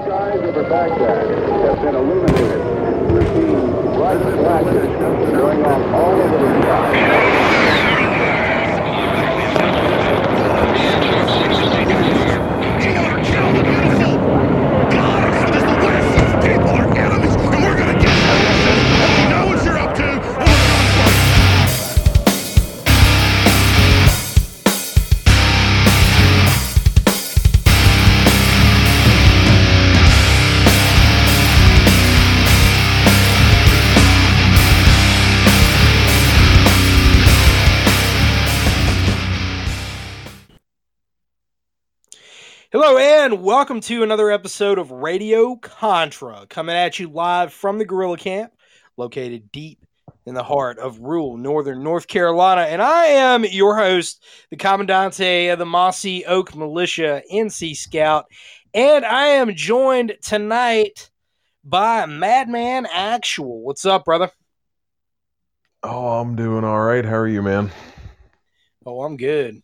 skies over Baghdad have been illuminated. We're seeing bright flashes going off all over the sky. Welcome to another episode of Radio Contra, coming at you live from the Guerrilla Camp, located deep in the heart of rural northern North Carolina. And I am your host, the Commandante of the Mossy Oak Militia, NC Scout. And I am joined tonight by Madman Actual. What's up, brother? Oh, I'm doing all right. How are you, man? Oh, I'm good.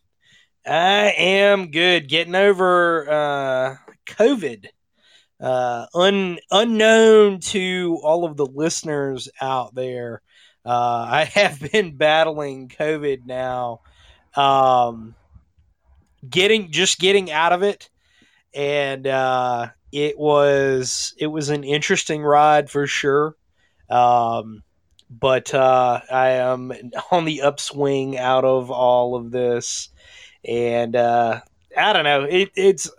I am good. Getting over uh, COVID. Uh, un, unknown to all of the listeners out there, uh, I have been battling COVID now. Um, getting just getting out of it, and uh, it was it was an interesting ride for sure. Um, but uh, I am on the upswing out of all of this and uh, I don't know. It, it's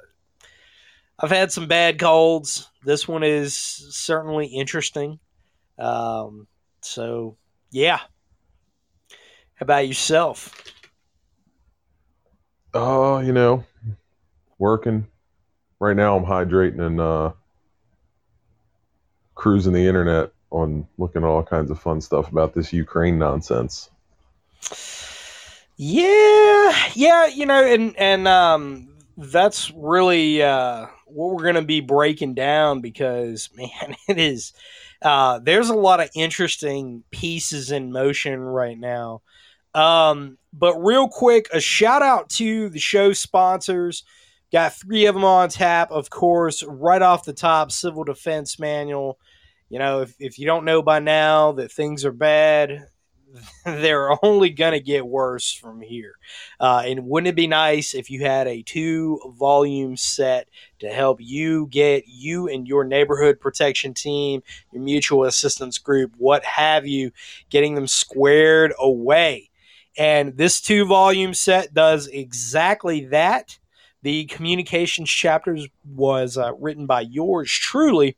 I've had some bad colds. This one is certainly interesting. Um, so yeah. How about yourself? Oh, you know, working. Right now I'm hydrating and uh cruising the internet on looking at all kinds of fun stuff about this Ukraine nonsense. Yeah, yeah, you know, and and um, that's really uh, what we're going to be breaking down because man, it is. Uh, there's a lot of interesting pieces in motion right now. Um, but real quick, a shout out to the show sponsors. Got three of them on tap, of course, right off the top, Civil Defense Manual. You know, if, if you don't know by now that things are bad, they're only going to get worse from here. Uh, and wouldn't it be nice if you had a two volume set to help you get you and your neighborhood protection team, your mutual assistance group, what have you, getting them squared away? And this two volume set does exactly that. The communications chapters was uh, written by yours truly,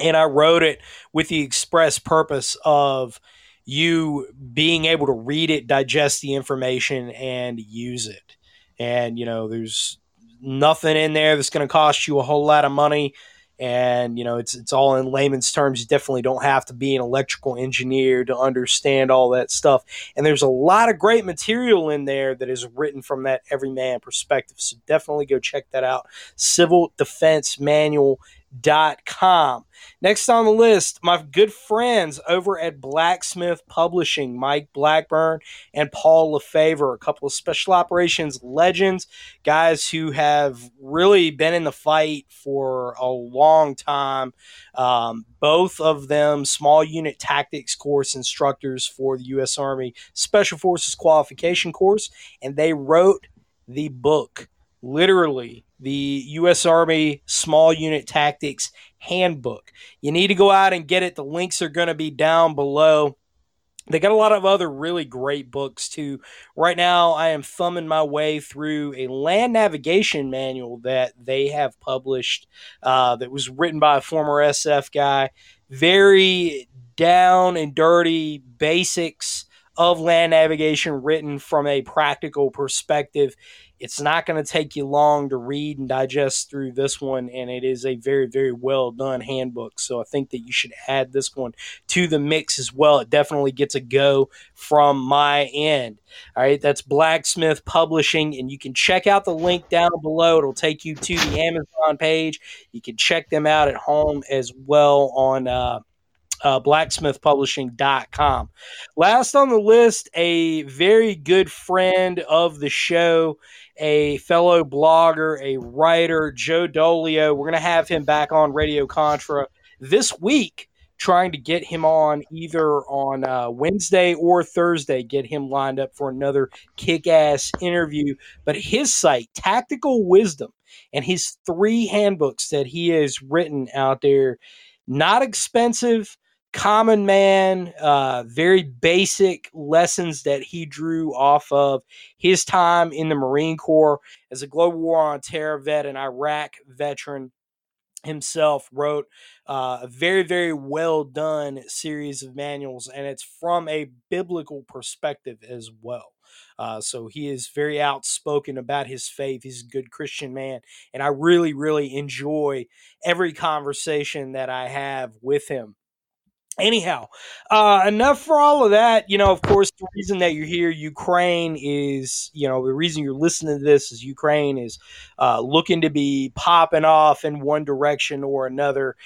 and I wrote it with the express purpose of you being able to read it, digest the information, and use it. And, you know, there's nothing in there that's going to cost you a whole lot of money. And, you know, it's, it's all in layman's terms. You definitely don't have to be an electrical engineer to understand all that stuff. And there's a lot of great material in there that is written from that everyman perspective. So definitely go check that out. Civil Defense Manual dot com. Next on the list, my good friends over at Blacksmith Publishing, Mike Blackburn and Paul LaFavor, a couple of special operations legends, guys who have really been in the fight for a long time. Um, both of them small unit tactics course instructors for the U.S. Army Special Forces qualification course, and they wrote the book literally the U.S. Army Small Unit Tactics Handbook. You need to go out and get it. The links are going to be down below. They got a lot of other really great books too. Right now, I am thumbing my way through a land navigation manual that they have published uh, that was written by a former SF guy. Very down and dirty basics of land navigation written from a practical perspective. It's not going to take you long to read and digest through this one, and it is a very, very well done handbook. So I think that you should add this one to the mix as well. It definitely gets a go from my end. All right, that's Blacksmith Publishing, and you can check out the link down below. It'll take you to the Amazon page. You can check them out at home as well on. Uh, uh, blacksmithpublishing.com. Last on the list, a very good friend of the show, a fellow blogger, a writer, Joe Dolio. We're going to have him back on Radio Contra this week, trying to get him on either on uh, Wednesday or Thursday, get him lined up for another kick ass interview. But his site, Tactical Wisdom, and his three handbooks that he has written out there, not expensive common man, uh, very basic lessons that he drew off of his time in the Marine Corps as a global war on terror vet and Iraq veteran himself wrote uh, a very very well done series of manuals and it's from a biblical perspective as well. Uh, so he is very outspoken about his faith. He's a good christian man and i really really enjoy every conversation that i have with him Anyhow, uh, enough for all of that. You know, of course, the reason that you're here, Ukraine is, you know, the reason you're listening to this is Ukraine is uh, looking to be popping off in one direction or another.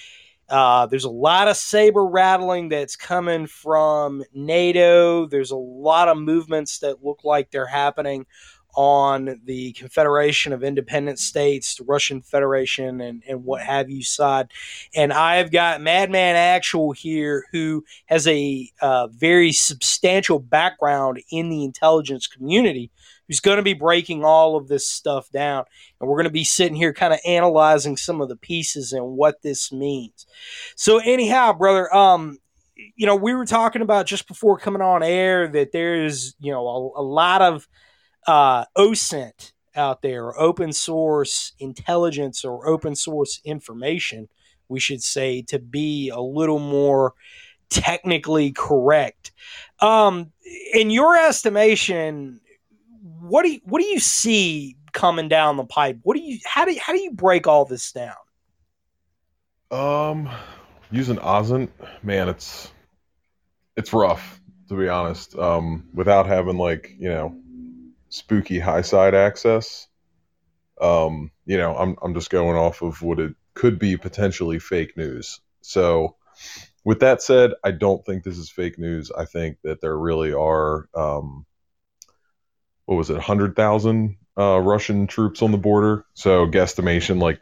Uh, there's a lot of saber rattling that's coming from NATO. There's a lot of movements that look like they're happening on the Confederation of Independent States, the Russian Federation, and, and what have you side. And I've got Madman Actual here who has a uh, very substantial background in the intelligence community who's going to be breaking all of this stuff down. And we're going to be sitting here kind of analyzing some of the pieces and what this means. So, anyhow, brother, um, you know, we were talking about just before coming on air that there's, you know, a, a lot of uh, OSINT out there, or open source intelligence or open source information, we should say, to be a little more technically correct. Um, in your estimation, what do you, what do you see coming down the pipe? What do you how do you, how do you break all this down? Um, using OSINT, man, it's it's rough to be honest. Um, without having like you know spooky high side access. Um, you know, I'm I'm just going off of what it could be potentially fake news. So, with that said, I don't think this is fake news. I think that there really are, um, what was it, 100,000 uh, Russian troops on the border. So, guesstimation like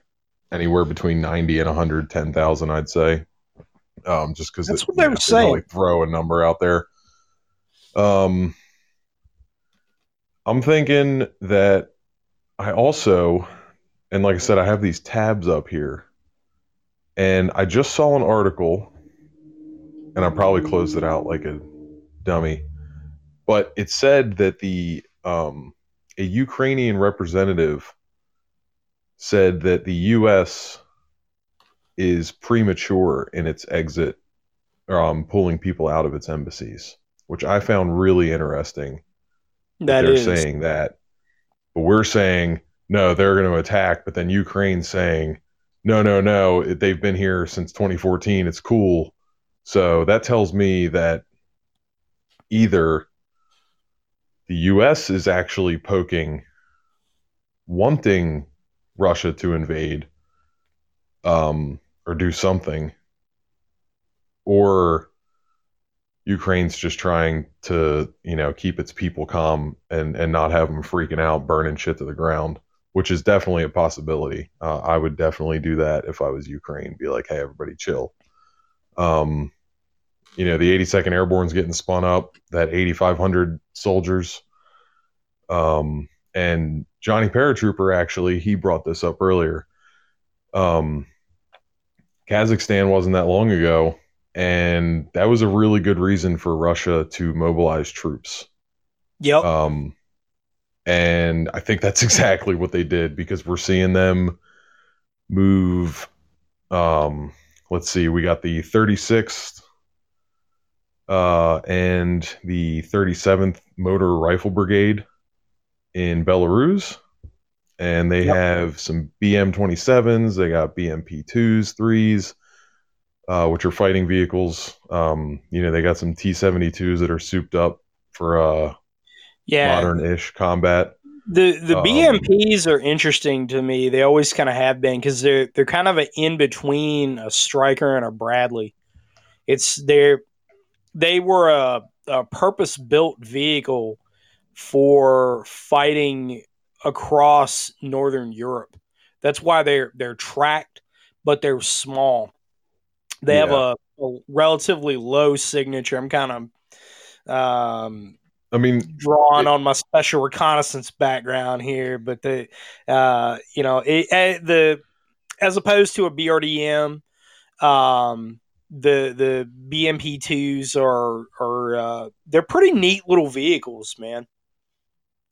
anywhere between 90 and 110,000, I'd say. Um, just because that's what they were saying. Like throw a number out there. Um, I'm thinking that I also, and like I said, I have these tabs up here, and I just saw an article, and I probably closed it out like a dummy, but it said that the um, a Ukrainian representative said that the U.S. is premature in its exit, um, pulling people out of its embassies, which I found really interesting that they're is. saying that, but we're saying no, they're going to attack. But then Ukraine's saying no, no, no, they've been here since 2014. It's cool. So that tells me that either the U.S. is actually poking, wanting Russia to invade, um, or do something, or Ukraine's just trying to, you know, keep its people calm and and not have them freaking out, burning shit to the ground, which is definitely a possibility. Uh, I would definitely do that if I was Ukraine. Be like, hey, everybody, chill. Um, you know, the 82nd Airborne's getting spun up. That 8,500 soldiers. Um, and Johnny Paratrooper actually he brought this up earlier. Um, Kazakhstan wasn't that long ago and that was a really good reason for Russia to mobilize troops. Yep. Um, and I think that's exactly what they did because we're seeing them move. Um, let's see, we got the 36th uh, and the 37th Motor Rifle Brigade in Belarus. And they yep. have some BM 27s, they got BMP 2s, 3s uh, which are fighting vehicles. Um, you know, they got some T 72s that are souped up for uh, yeah. modern ish combat. The the um, BMPs are interesting to me. They always kind of have been because they're they're kind of an in between a Stryker and a Bradley. It's their they were a, a purpose built vehicle for fighting across northern Europe. That's why they're they're tracked, but they're small. They have a, a relatively low signature. I'm kind of um, I mean, drawing It- on my special reconnaissance background here, but the uh, you know it, eh, the as opposed to a BRDM, um, the the BMP twos are are uh, they're pretty neat little vehicles, man.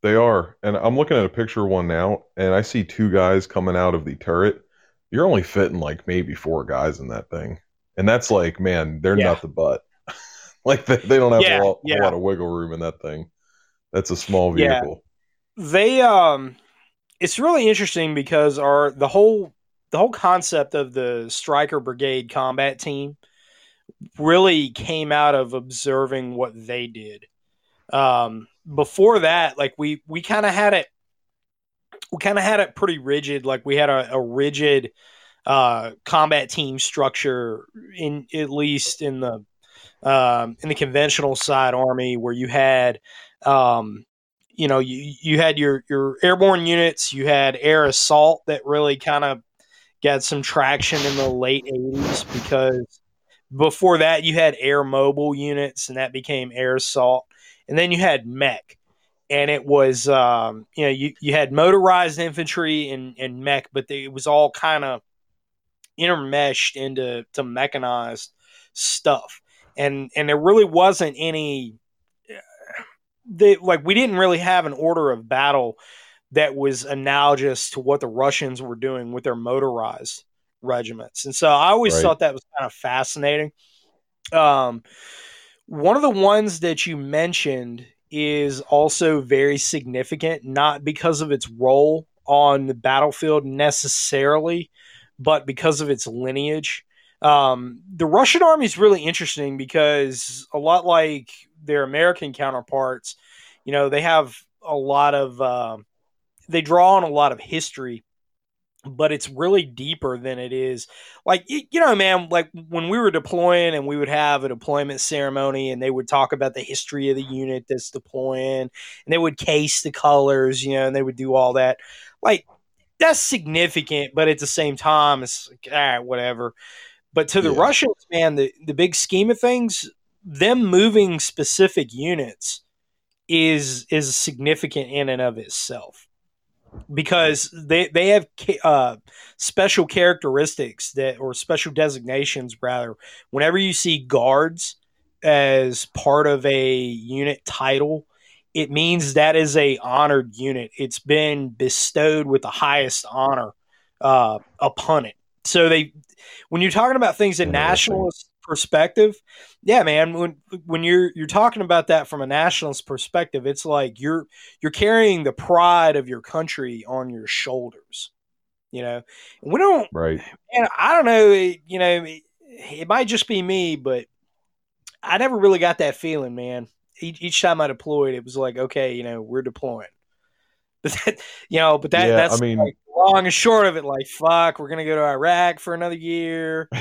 They are. And I'm looking at a picture of one now, and I see two guys coming out of the turret. You're only fitting like maybe four guys in that thing. And that's like, man, they're Yeah. not the butt. like they, they don't have Yeah, a, lot, yeah. a lot of wiggle room in that thing. That's a small Yeah. vehicle. they um it's really interesting because our the whole the whole concept of the Stryker brigade combat team really came out of observing what they did um before that like we we kind of had it we kind of had it pretty rigid like we had a, a rigid uh combat team structure in at least in the um in the conventional side army where you had um you know you you had your your airborne units you had air assault that really kind of got some traction in the late 80s because before that you had air mobile units and that became air assault. And then you had mech. And it was um, you know you, you had motorized infantry and, and mech but they, it was all kind of intermeshed into to mechanized stuff and and there really wasn't any they like we didn't really have an order of battle that was analogous to what the Russians were doing with their motorized regiments. And so I always Right. thought that was kind of fascinating. Um, one of the ones that you mentioned is also very significant, not because of its role on the battlefield necessarily, but because of its lineage. Um, the Russian army is really interesting because a lot like their American counterparts, you know, they have a lot of, um they draw on a lot of history, but it's really deeper than it is. Like, you know, man, like when we were deploying and we would have a deployment ceremony and they would talk about the history of the unit that's deploying and they would case the colors, you know, and they would do all that. Like, that's significant, but at the same time, it's like, all right, whatever. But to the Yeah. Russians, man, the, the big scheme of things, them moving specific units is is significant in and of itself because they they have uh, special characteristics that or special designations rather whenever you see guards as part of a unit title it means that is a honored unit. It's been bestowed with the highest honor uh, upon it. So they when you're talking about things in nationalist perspective yeah man when when you're you're talking about that from a nationalist perspective it's like you're you're carrying the pride of your country on your shoulders you know? And we don't Right. and i don't know it- you know it, it might just be me but i never really got that feeling man each, each time i deployed it was like okay you know we're deploying but that, you know but that Yeah, that's I mean- like long and short of it like fuck we're gonna go to iraq for another year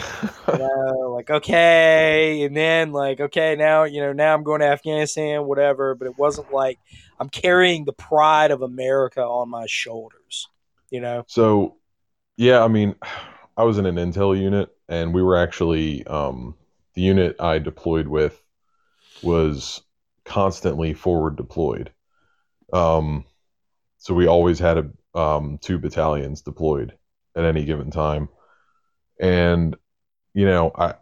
you know, like okay, and then like okay, now you know now I'm going to Afghanistan, whatever. But it wasn't like I'm carrying the pride of America on my shoulders. You know, So, yeah, I mean, I was in an intel unit, and we were actually um, the unit I deployed with was constantly forward deployed. Um, so we always had a, um, two battalions deployed at any given time, and you know, I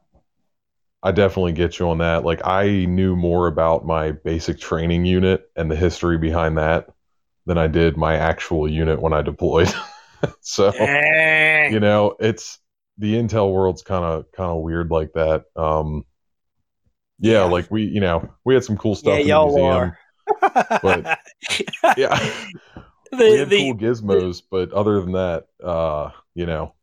I definitely get you on that. Like, I knew more about my basic training unit and the history behind that than I did my actual unit when I deployed. so you know it's the intel world's kind of kind of weird like that um yeah, Yeah. like we you know we had some cool stuff yeah, in the y'all museum are. but- yeah. We the had the cool gizmos but other than that uh you know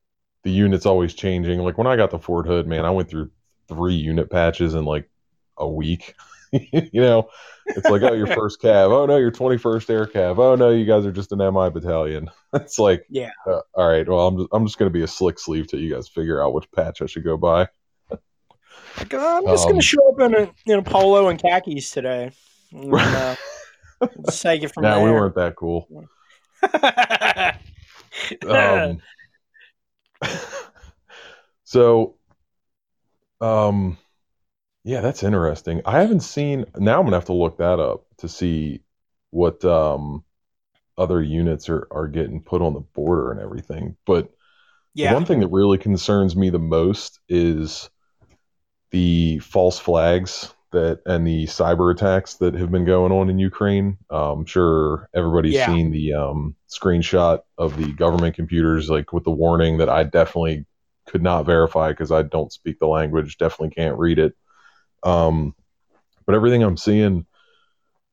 the unit's always changing. Like when i got the fort hood man i went through three unit patches in like a week. You know it's like oh your first cav oh no your 21st air cav oh no you guys are just an mi battalion. It's like Yeah. uh, all right well i'm just, I'm just going to be a slick sleeve till you guys figure out which patch i should go by Like, I'm just Um, gonna show up in a in a polo and khakis today. And, uh, take it from Nah, there. we weren't that cool. Um, so, um, yeah, that's interesting. I haven't seen. Now I'm gonna have to look that up to see what um other units are are getting put on the border and everything. But yeah, one thing that really concerns me the most is the false flags that and the cyber attacks that have been going on in Ukraine. Um, I'm sure everybody's Yeah. seen the um, screenshot of the government computers, like with the warning that I definitely could not verify because I don't speak the language, definitely can't read it. Um, but everything I'm seeing,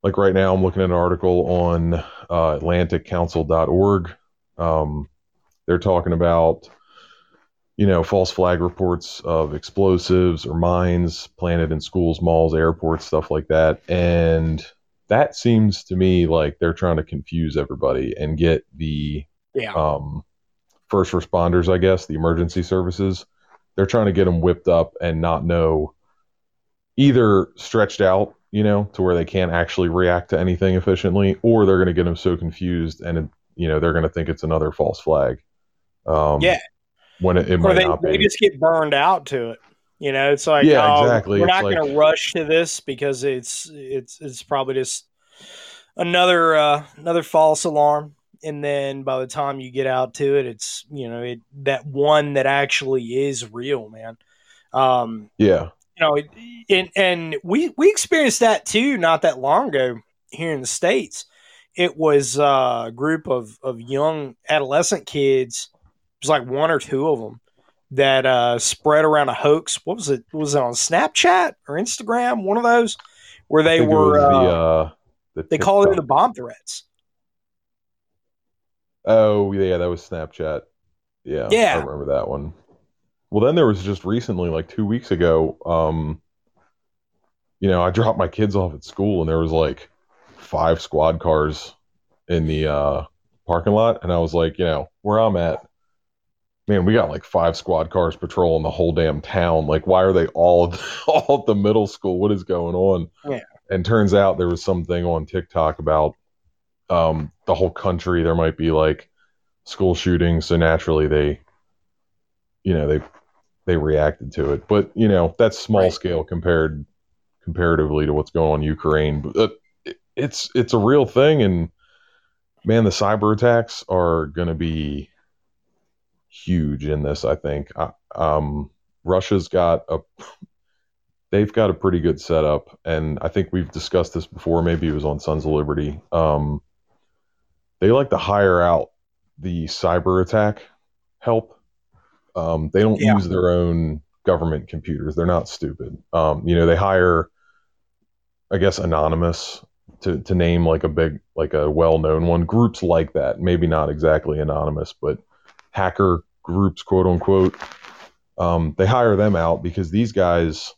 like right now, I'm looking at an article on uh, AtlanticCouncil.org. Um, they're talking about you know, false flag reports of explosives or mines planted in schools, malls, airports, stuff like that. And that seems to me like they're trying to confuse everybody and get the yeah, um, first responders, I guess, the emergency services. They're trying to get them whipped up and not know either stretched out, you know, to where they can't actually react to anything efficiently, or they're going to get them so confused and, you know, they're going to think it's another false flag. Um, Yeah. When it, it might they, not they just get burned out to it. You know, it's like Yeah, oh, exactly. We're It's not like- going to rush to this because it's it's it's probably just another uh, another false alarm. And then by the time you get out to it, it's you know it that one that actually is real, man. Um, Yeah. you know, it, and and we we experienced that too not that long ago here in the states. It was uh, a group of of young adolescent kids. It was like one or two of them that uh, spread around a hoax. What was it? Was it on Snapchat or Instagram? One of those where they were. Uh, the, uh, the they called it the bomb threats. Oh, yeah, that was Snapchat. Yeah. Yeah. I remember that one. Well, then there was just recently, like two weeks ago, um, you know, I dropped my kids off at school and there was like five squad cars in the uh, parking lot. And I was like, you know, where I'm at, man, we got like five squad cars patrolling the whole damn town. Like, why are they all all at the middle school? What is going on? Yeah. And turns out there was something on TikTok about um, the whole country. There might be like school shootings, so naturally they, you know, they they reacted to it. But you know, that's small Right. scale compared comparatively to what's going on in Ukraine. But uh, it, it's it's a real thing, and man, the cyber attacks are going to be huge in this. I think. Um, Russia's got a they've got a pretty good setup, and I think we've discussed this before. Maybe it was on Sons of Liberty. Um, they like to hire out the cyber attack help. Um, they don't Yeah. use their own government computers. They're not stupid. Um, you know, they hire, I guess, anonymous to to name like a big, like a well known one. Groups like that, maybe not exactly anonymous, but hacker groups, quote unquote. Um, they hire them out because these guys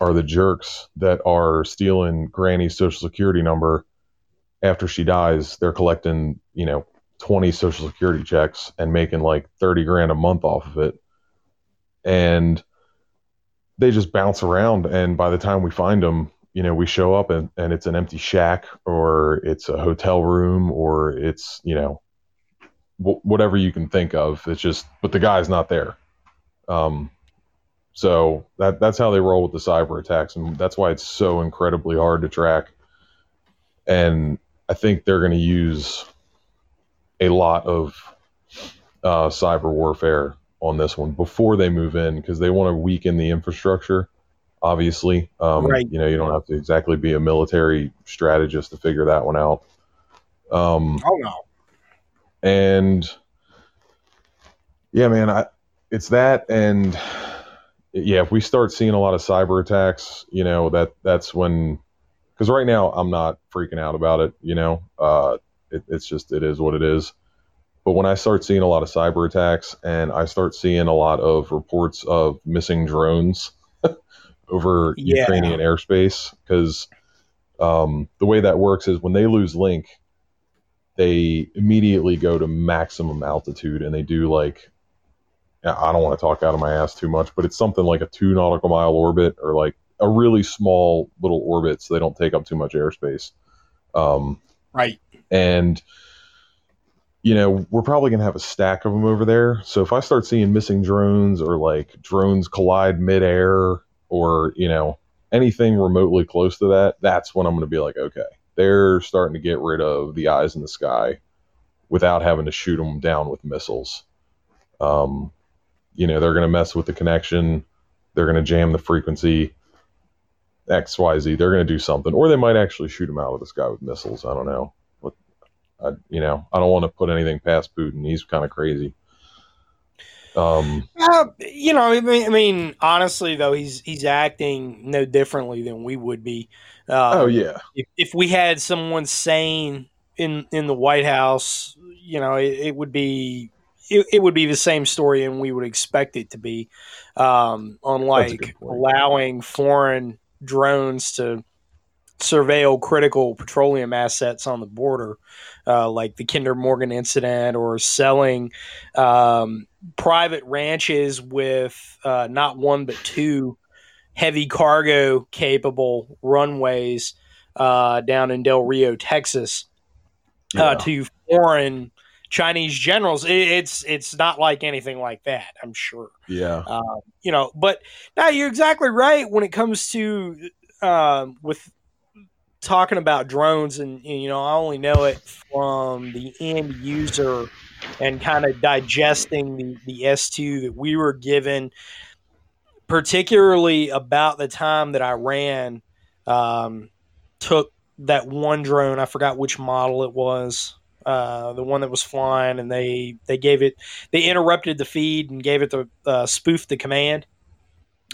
are the jerks that are stealing Granny's social security number after she dies. They're collecting, you know, 20 social security checks and making like 30 grand a month off of it. And they just bounce around. And by the time we find them, you know, we show up and, and it's an empty shack or it's a hotel room or it's, you know, wh- whatever you can think of. It's just, but the guy's not there. Um, so that that's how they roll with the cyber attacks, and that's why it's so incredibly hard to track. And I think they're going to use a lot of uh, cyber warfare on this one before they move in because they want to weaken the infrastructure. Obviously, um, Right. you know, you don't have to exactly be a military strategist to figure that one out. Um, Oh no. And yeah, man, I, it's that, and yeah, if we start seeing a lot of cyber attacks, you know, that that's when, because right now I'm not freaking out about it, you know, uh, it, it's just it is what it is. But when I start seeing a lot of cyber attacks, and I start seeing a lot of reports of missing drones over Yeah. Ukrainian airspace, because um, the way that works is when they lose link, they immediately go to maximum altitude and they do like I don't want to talk out of my ass too much, but it's something like a two nautical mile orbit or like a really small little orbit so they don't take up too much airspace. Um, Right. and you know we're probably going to have a stack of them over there so if i start seeing missing drones or like drones collide midair or you know anything remotely close to that that's when i'm going to be like okay they're starting to get rid of the eyes in the sky without having to shoot them down with missiles. Um, you know they're going to mess with the connection. They're going to jam the frequency xyz they're going to do something. Or they might actually shoot them out of the sky with missiles. I don't know. But I, you know i don't want to put anything past putin. He's kind of crazy um Uh, you know, I mean, I mean, honestly, though, he's he's acting no differently than we would be. Uh, oh yeah if, if we had someone sane in in the White House, you know, it, it would be it, it would be the same story, and we would expect it to be. Um, unlike allowing foreign drones to surveil critical petroleum assets on the border, uh, like the Kinder Morgan incident, or selling um, private ranches with uh, not one but two heavy cargo capable runways uh, down in Del Rio, Texas, Yeah. uh, to foreign Chinese generals. It, it's it's not like anything like that. I'm sure. yeah Um, you know, but now you're exactly right when it comes to um, with talking about drones, and, and, you know, I only know it from the end user and kind of digesting the the S2 that we were given, particularly about the time that Iran um, took that one drone. I forgot which model it was. Uh, the one that was flying, and they they gave it they interrupted the feed and gave it the uh, spoof the command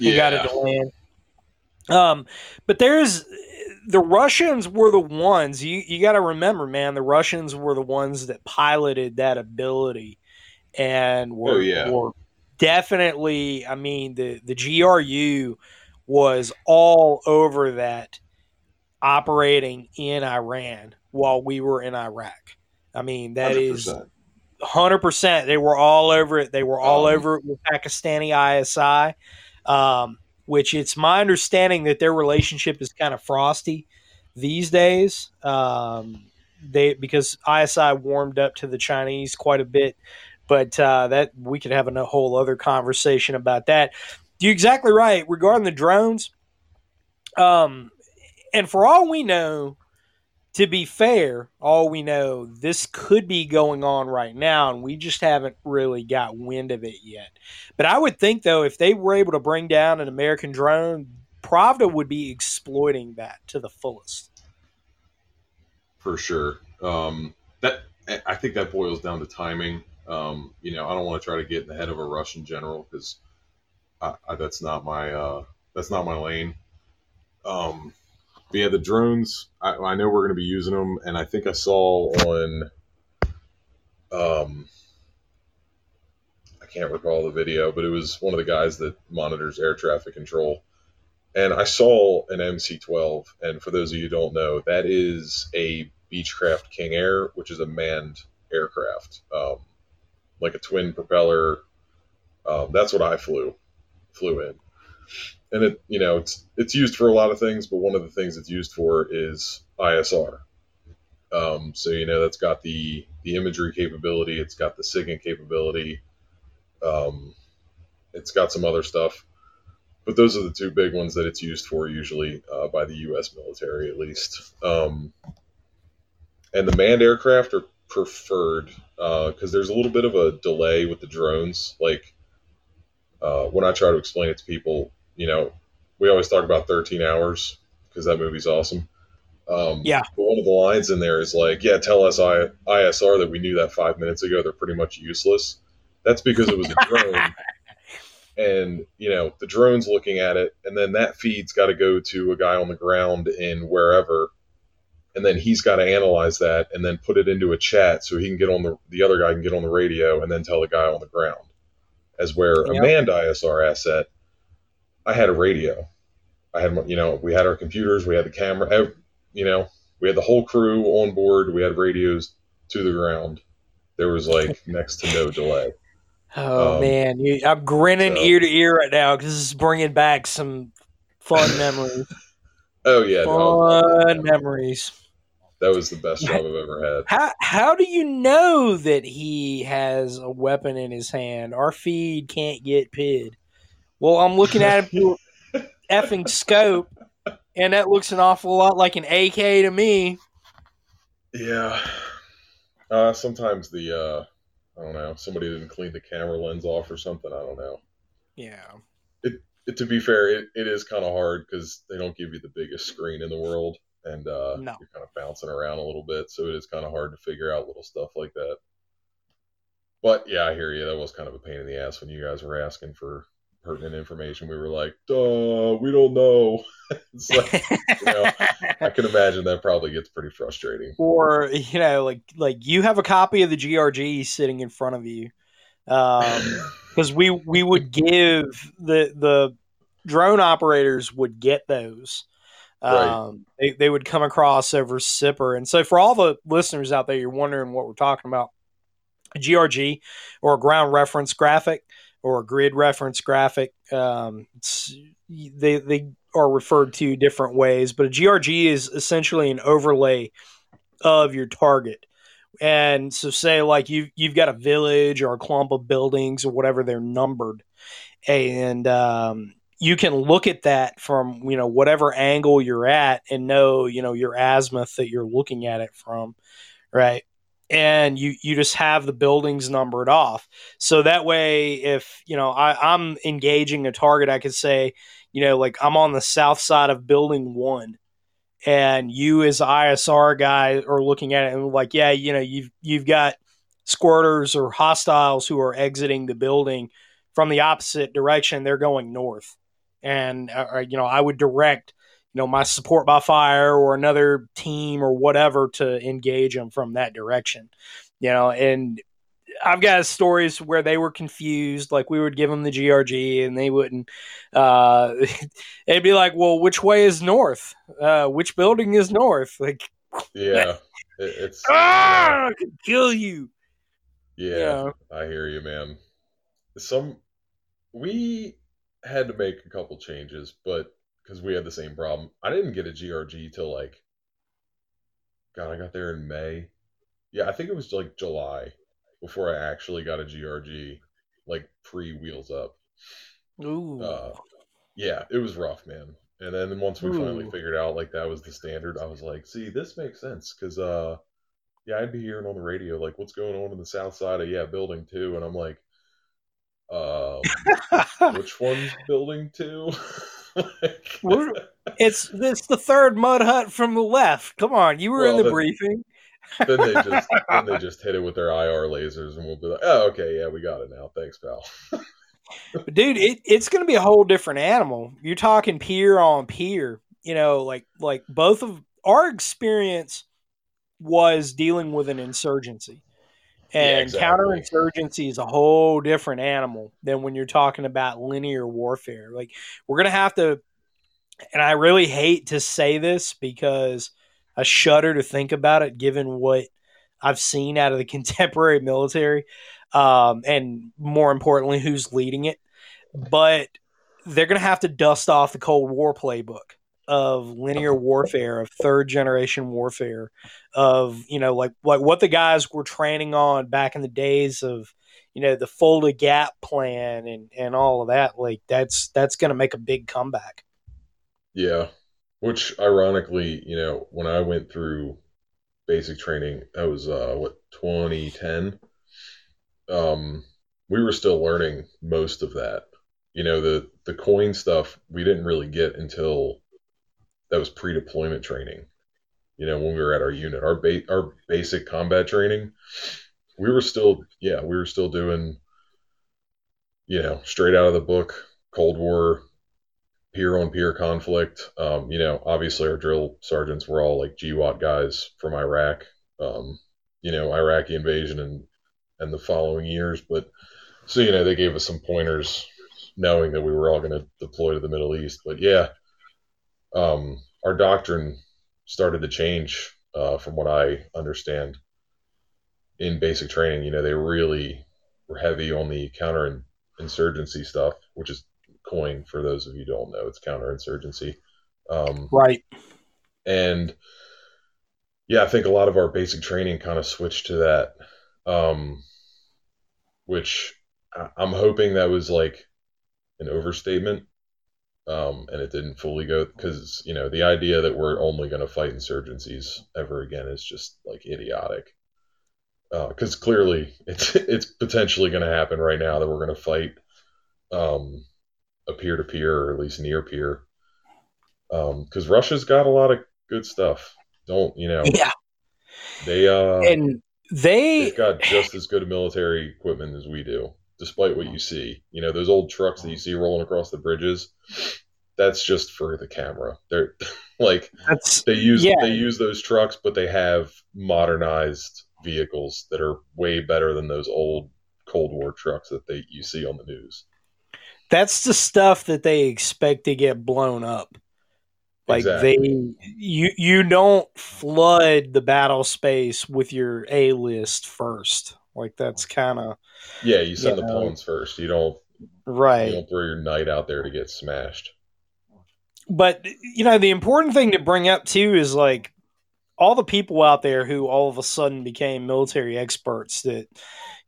and got it to land. Um, but there's the Russians were the ones you you got to remember, man. The Russians were the ones that piloted that ability and were, Oh, yeah. were definitely. I mean, the the GRU was all over that operating in Iran while we were in Iraq. I mean, that is 100%. hundred percent. They were all over it. They were all Um, over it with Pakistani ISI, um, which it's my understanding that their relationship is kind of frosty these days. Um, they because ISI warmed up to the Chinese quite a bit, but uh, that we could have a whole other conversation about that. You're exactly right regarding the drones. Um, and for all we know, to be fair, all we know, this could be going on right now, and we just haven't really got wind of it yet. But I would think, though, if they were able to bring down an American drone, Pravda would be exploiting that to the fullest. for sure. Um, that I think that boils down to timing. Um, you know, I don't want to try to get in the head of a Russian general because that's not my uh, that's not my lane. Um, but yeah, the drones. I, I know we're going to be using them, and I think I saw on. Um, I can't recall the video, but it was one of the guys that monitors air traffic control. And I saw an MC-12, and for those of you who don't know, that is a Beechcraft King Air, which is a manned aircraft, um, like a twin propeller. Um, that's what I flew, flew in, and it, you know, it's it's used for a lot of things, but one of the things it's used for is ISR. Um, so you know, that's got the the imagery capability, it's got the SIGINT capability, um, it's got some other stuff but those are the two big ones that it's used for usually uh, by the U.S. military at least. Um, and the manned aircraft are preferred because there's a little bit of a delay with the drones. Like uh, when I try to explain it to people, you know, we always talk about 13 hours because that movie's awesome. Um, Yeah. But one of the lines in there is like, "Yeah, tell us I- ISR that we knew that five minutes ago. They're pretty much useless." That's because it was a drone and you know the drone's looking at it and then that feed's got to go to a guy on the ground in wherever and then he's got to analyze that and then put it into a chat so he can get on the the other guy can get on the radio and then tell the guy on the ground as where a manned isr asset i had a radio i had you know we had our computers we had the camera you know we had the whole crew on board we had radios to the ground there was like next to no delay Oh Um, man, you, I'm grinning so- ear to ear right now because this is bringing back some fun memories. Oh yeah, no, fun memories. that was the best job I've ever had. How how do you know that he has a weapon in his hand? Our feed can't get PID. Well, I'm looking at through a effing scope, and that looks an awful lot like an AK to me. Yeah. Uh, sometimes the uh, I don't know, somebody didn't clean the camera lens off or something. I don't know. Yeah. It, to be fair, it, it is kind of hard because they don't give you the biggest screen in the world, and uh, No. you're kind of bouncing around a little bit, so it is kind of hard to figure out little stuff like that. But yeah, I hear you. That was kind of a pain in the ass when you guys were asking for pertinent information. We were like, "Duh, we don't know." like, you know, I can imagine that probably gets pretty frustrating. or you know, like like you have a copy of the GRG sitting in front of you. Um, because we we would give the the drone operators would get those. Right. Um, they, they would come across over SIPR. and so for all the listeners out there, you're wondering what we're talking about. A GRG or a ground reference graphic or a grid reference graphic. Um, they they are referred to different ways, but a GRG is essentially an overlay of your target. And so, say like you you've got a village or a clump of buildings or whatever they're numbered, and um, you can look at that from you know whatever angle you're at and know you know your azimuth that you're looking at it from, right? And you you just have the buildings numbered off, so that way if you know I, I'm engaging a target, I could say you know like I'm on the south side of building one and you as ISR guy are looking at it and like, yeah, you know, you've you've got squirters or hostiles who are exiting the building from the opposite direction. They're going north, and uh, you know, I would direct you know my support by fire or another team or whatever to engage them from that direction. You know, and I've got stories where they were confused. Like we would give them the GRG and they wouldn't. Uh, it'd be like, well, which way is north? Uh, which building is north? Like, Yeah, it, it's ah, I could kill you. yeah, Yeah. I hear you, man. Some we had to make a couple changes, but because we had the same problem, I didn't get a GRG till like God, I got there in May. Yeah, I think it was like July before I actually got a GRG, like pre wheels up. Ooh, Uh, yeah, it was rough, man. And then once we finally figured out like that was the standard, I was like, see, this makes sense because uh, yeah, I'd be hearing on the radio like what's going on in the south side of yeah building two, and I'm like, um, which one's building two? it's it's the third mud hut from the left. Come on, you were in the then- briefing. then they just then they just hit it with their IR lasers, and we'll be like, oh, okay, yeah, we got it now. Thanks, pal. Dude, it, it's going to be a whole different animal. You're talking peer on peer. You know, like like both of our experience was dealing with an insurgency, Yeah, and exactly. counterinsurgency is a whole different animal than when you're talking about linear warfare. Like we're going to have to, and I really hate to say this because I shudder to think about it, given what I've seen out of the contemporary military um, and more importantly, who's leading it. But they're going to have to dust off the Cold War playbook of linear warfare, of third generation warfare, of you know, like like what the guys were training on back in the days of you know the Fulda Gap plan and and all of that. Like that's that's going to make a big comeback. Yeah. Which ironically, you know, when I went through basic training, that was uh what 2010. Um we were still learning most of that. You know, the the coin stuff we didn't really get until that was pre-deployment training. You know, when we were at our unit, our ba- our basic combat training, we were still yeah, we were still doing you know, straight out of the book, Cold War peer on peer conflict. Um, you know, obviously our drill sergeants were all like GWOT guys from Iraq. Um, you know, Iraqi invasion and and the following years, but so you know they gave us some pointers, knowing that we were all going to deploy to the Middle East. But yeah, um, our doctrine started to change uh, from what I understand in basic training. You know, they really we're heavy on the counter insurgency stuff, which is coin for those of you who don't know. It's counterinsurgency. Um, right. And yeah, I think a lot of our basic training kind of switched to that, um, which I'm hoping that was like an overstatement. Um, and it didn't fully go because you know the idea that we're only going to fight insurgencies ever again is just like idiotic. Because uh, clearly it's it's potentially going to happen right now that we're going to fight um, a peer to peer or at least near peer. Because um, Russia's got a lot of good stuff. Don't you know? Yeah. They uh and they they've got just as good military equipment as we do, despite what you see. You know those old trucks that you see rolling across the bridges. That's just for the camera. They're like that's they use yeah. they use those trucks, but they have modernized vehicles that are way better than those old Cold War trucks that they you see on the news. That's the stuff that they expect to get blown up. Like exactly. they you you don't flood the battle space with your A list first. Like that's kind of yeah. You send you the know, pawns first. You don't right. You don't throw your knight out there to get smashed. But you know the important thing to bring up too is like all the people out there who all of a sudden became military experts that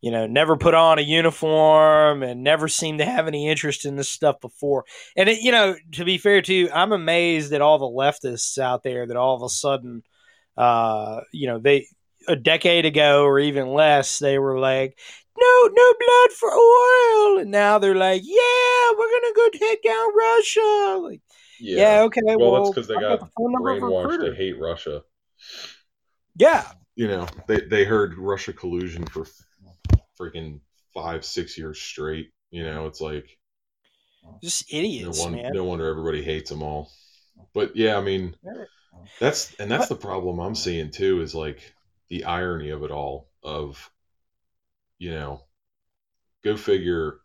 you know, never put on a uniform and never seemed to have any interest in this stuff before. And it, you know, to be fair to you, I'm amazed at all the leftists out there that all of a sudden, uh, you know, they a decade ago or even less, they were like, no, no blood for oil, and now they're like, yeah, we're gonna go take down Russia. Like, yeah, yeah okay, well, well that's because they got, got the brainwashed to hate Russia. Yeah, you know, they they heard Russia collusion for freaking five, six years straight. You know, it's like just idiots, no, one, man. no wonder everybody hates them all. But yeah, I mean, that's and that's the problem I'm seeing too is like the irony of it all. Of you know, go figure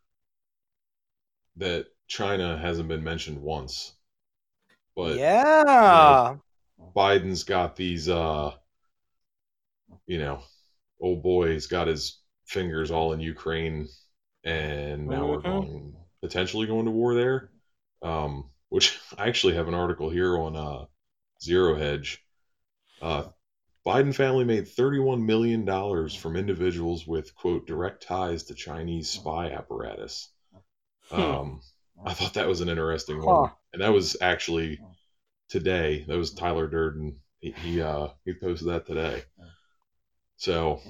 that China hasn't been mentioned once. But yeah, you know, Biden's got these uh you know, old boy's got his fingers all in Ukraine, and now mm-hmm. we're going potentially going to war there. Um, which I actually have an article here on uh, Zero Hedge. Uh, Biden family made $31 million from individuals with, quote, direct ties to Chinese spy apparatus. Hmm. Um, I thought that was an interesting one. And that was actually today. That was Tyler Durden. He, he, uh, he posted that today. So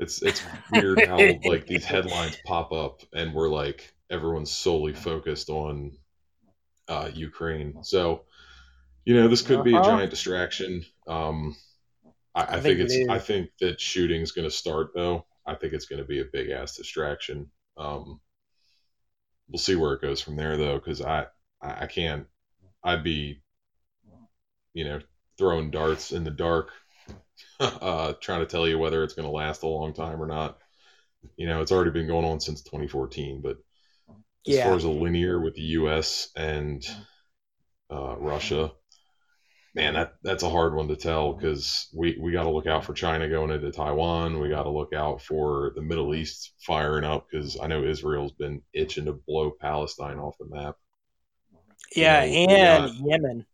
it's it's weird how like these headlines pop up and we're like everyone's solely focused on uh, Ukraine. So you know this could be a uh-huh. giant distraction. Um, I, I, I think, think, it's it I think that shooting's going to start though. I think it's going to be a big ass distraction. Um, we'll see where it goes from there though, because I I can't. I'd be you know throwing darts in the dark uh, trying to tell you whether it's going to last a long time or not. You know, it's already been going on since 2014, but as yeah. far as a linear with the U.S. and uh, Russia, man, that that's a hard one to tell because we we got to look out for China going into Taiwan. We got to look out for the Middle East firing up because I know Israel's been itching to blow Palestine off the map. Yeah, you know, and got, Yemen.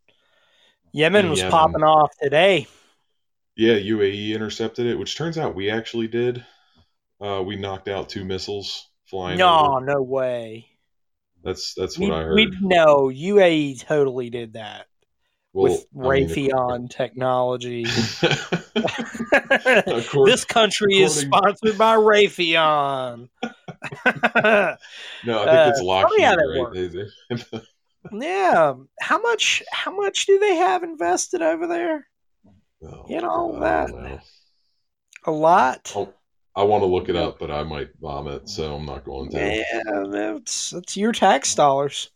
Yemen was Yemen. popping off today. Yeah, UAE intercepted it, which turns out we actually did. Uh, we knocked out two missiles flying. No, over. no way. That's that's what we, I heard. We no UAE totally did that well, with Raytheon I mean, technology. course, this country is sponsored by Raytheon. no, I think it's uh, Lockheed. Right? yeah. How much? How much do they have invested over there? Oh, you know that know. a lot. I'll, I want to look it up, but I might vomit, so I'm not going to. Yeah, that's that's your tax dollars.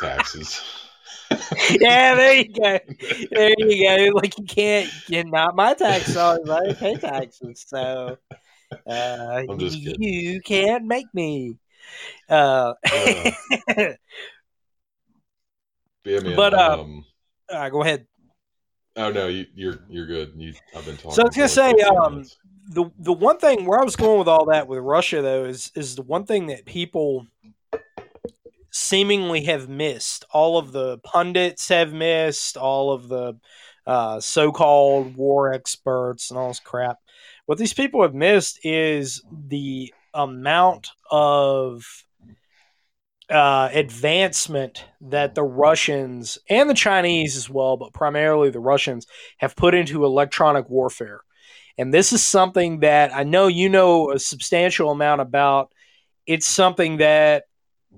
taxes. yeah, there you go. There you go. Like you can't, you're not my tax dollars. I pay taxes, so uh, you can't make me. Uh, uh, yeah, man, but uh, um, uh, go ahead. Oh no, you, you're you're good. You, I've been talking. So I was gonna say, um, minutes. the the one thing where I was going with all that with Russia though is is the one thing that people seemingly have missed. All of the pundits have missed. All of the uh, so-called war experts and all this crap. What these people have missed is the amount of uh, advancement that the Russians and the Chinese as well, but primarily the Russians, have put into electronic warfare. And this is something that I know you know a substantial amount about. It's something that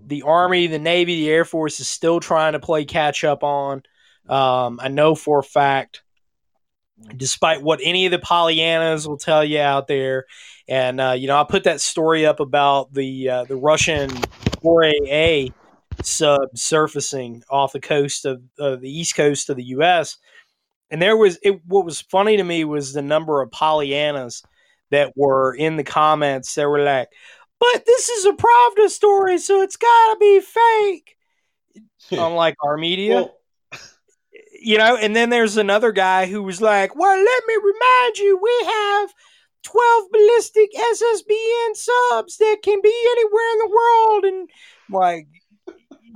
the Army, the Navy, the Air Force is still trying to play catch up on. Um, I know for a fact, despite what any of the Pollyannas will tell you out there, and uh, you know, I put that story up about the uh, the Russian 4AA sub surfacing off the coast of uh, the east coast of the U.S. And there was it. What was funny to me was the number of Pollyannas that were in the comments. They were like, "But this is a Pravda story, so it's got to be fake." Hmm. Unlike our media, Well, you know. And then there's another guy who was like, "Well, let me remind you, we have." 12 ballistic SSBN subs that can be anywhere in the world. And like,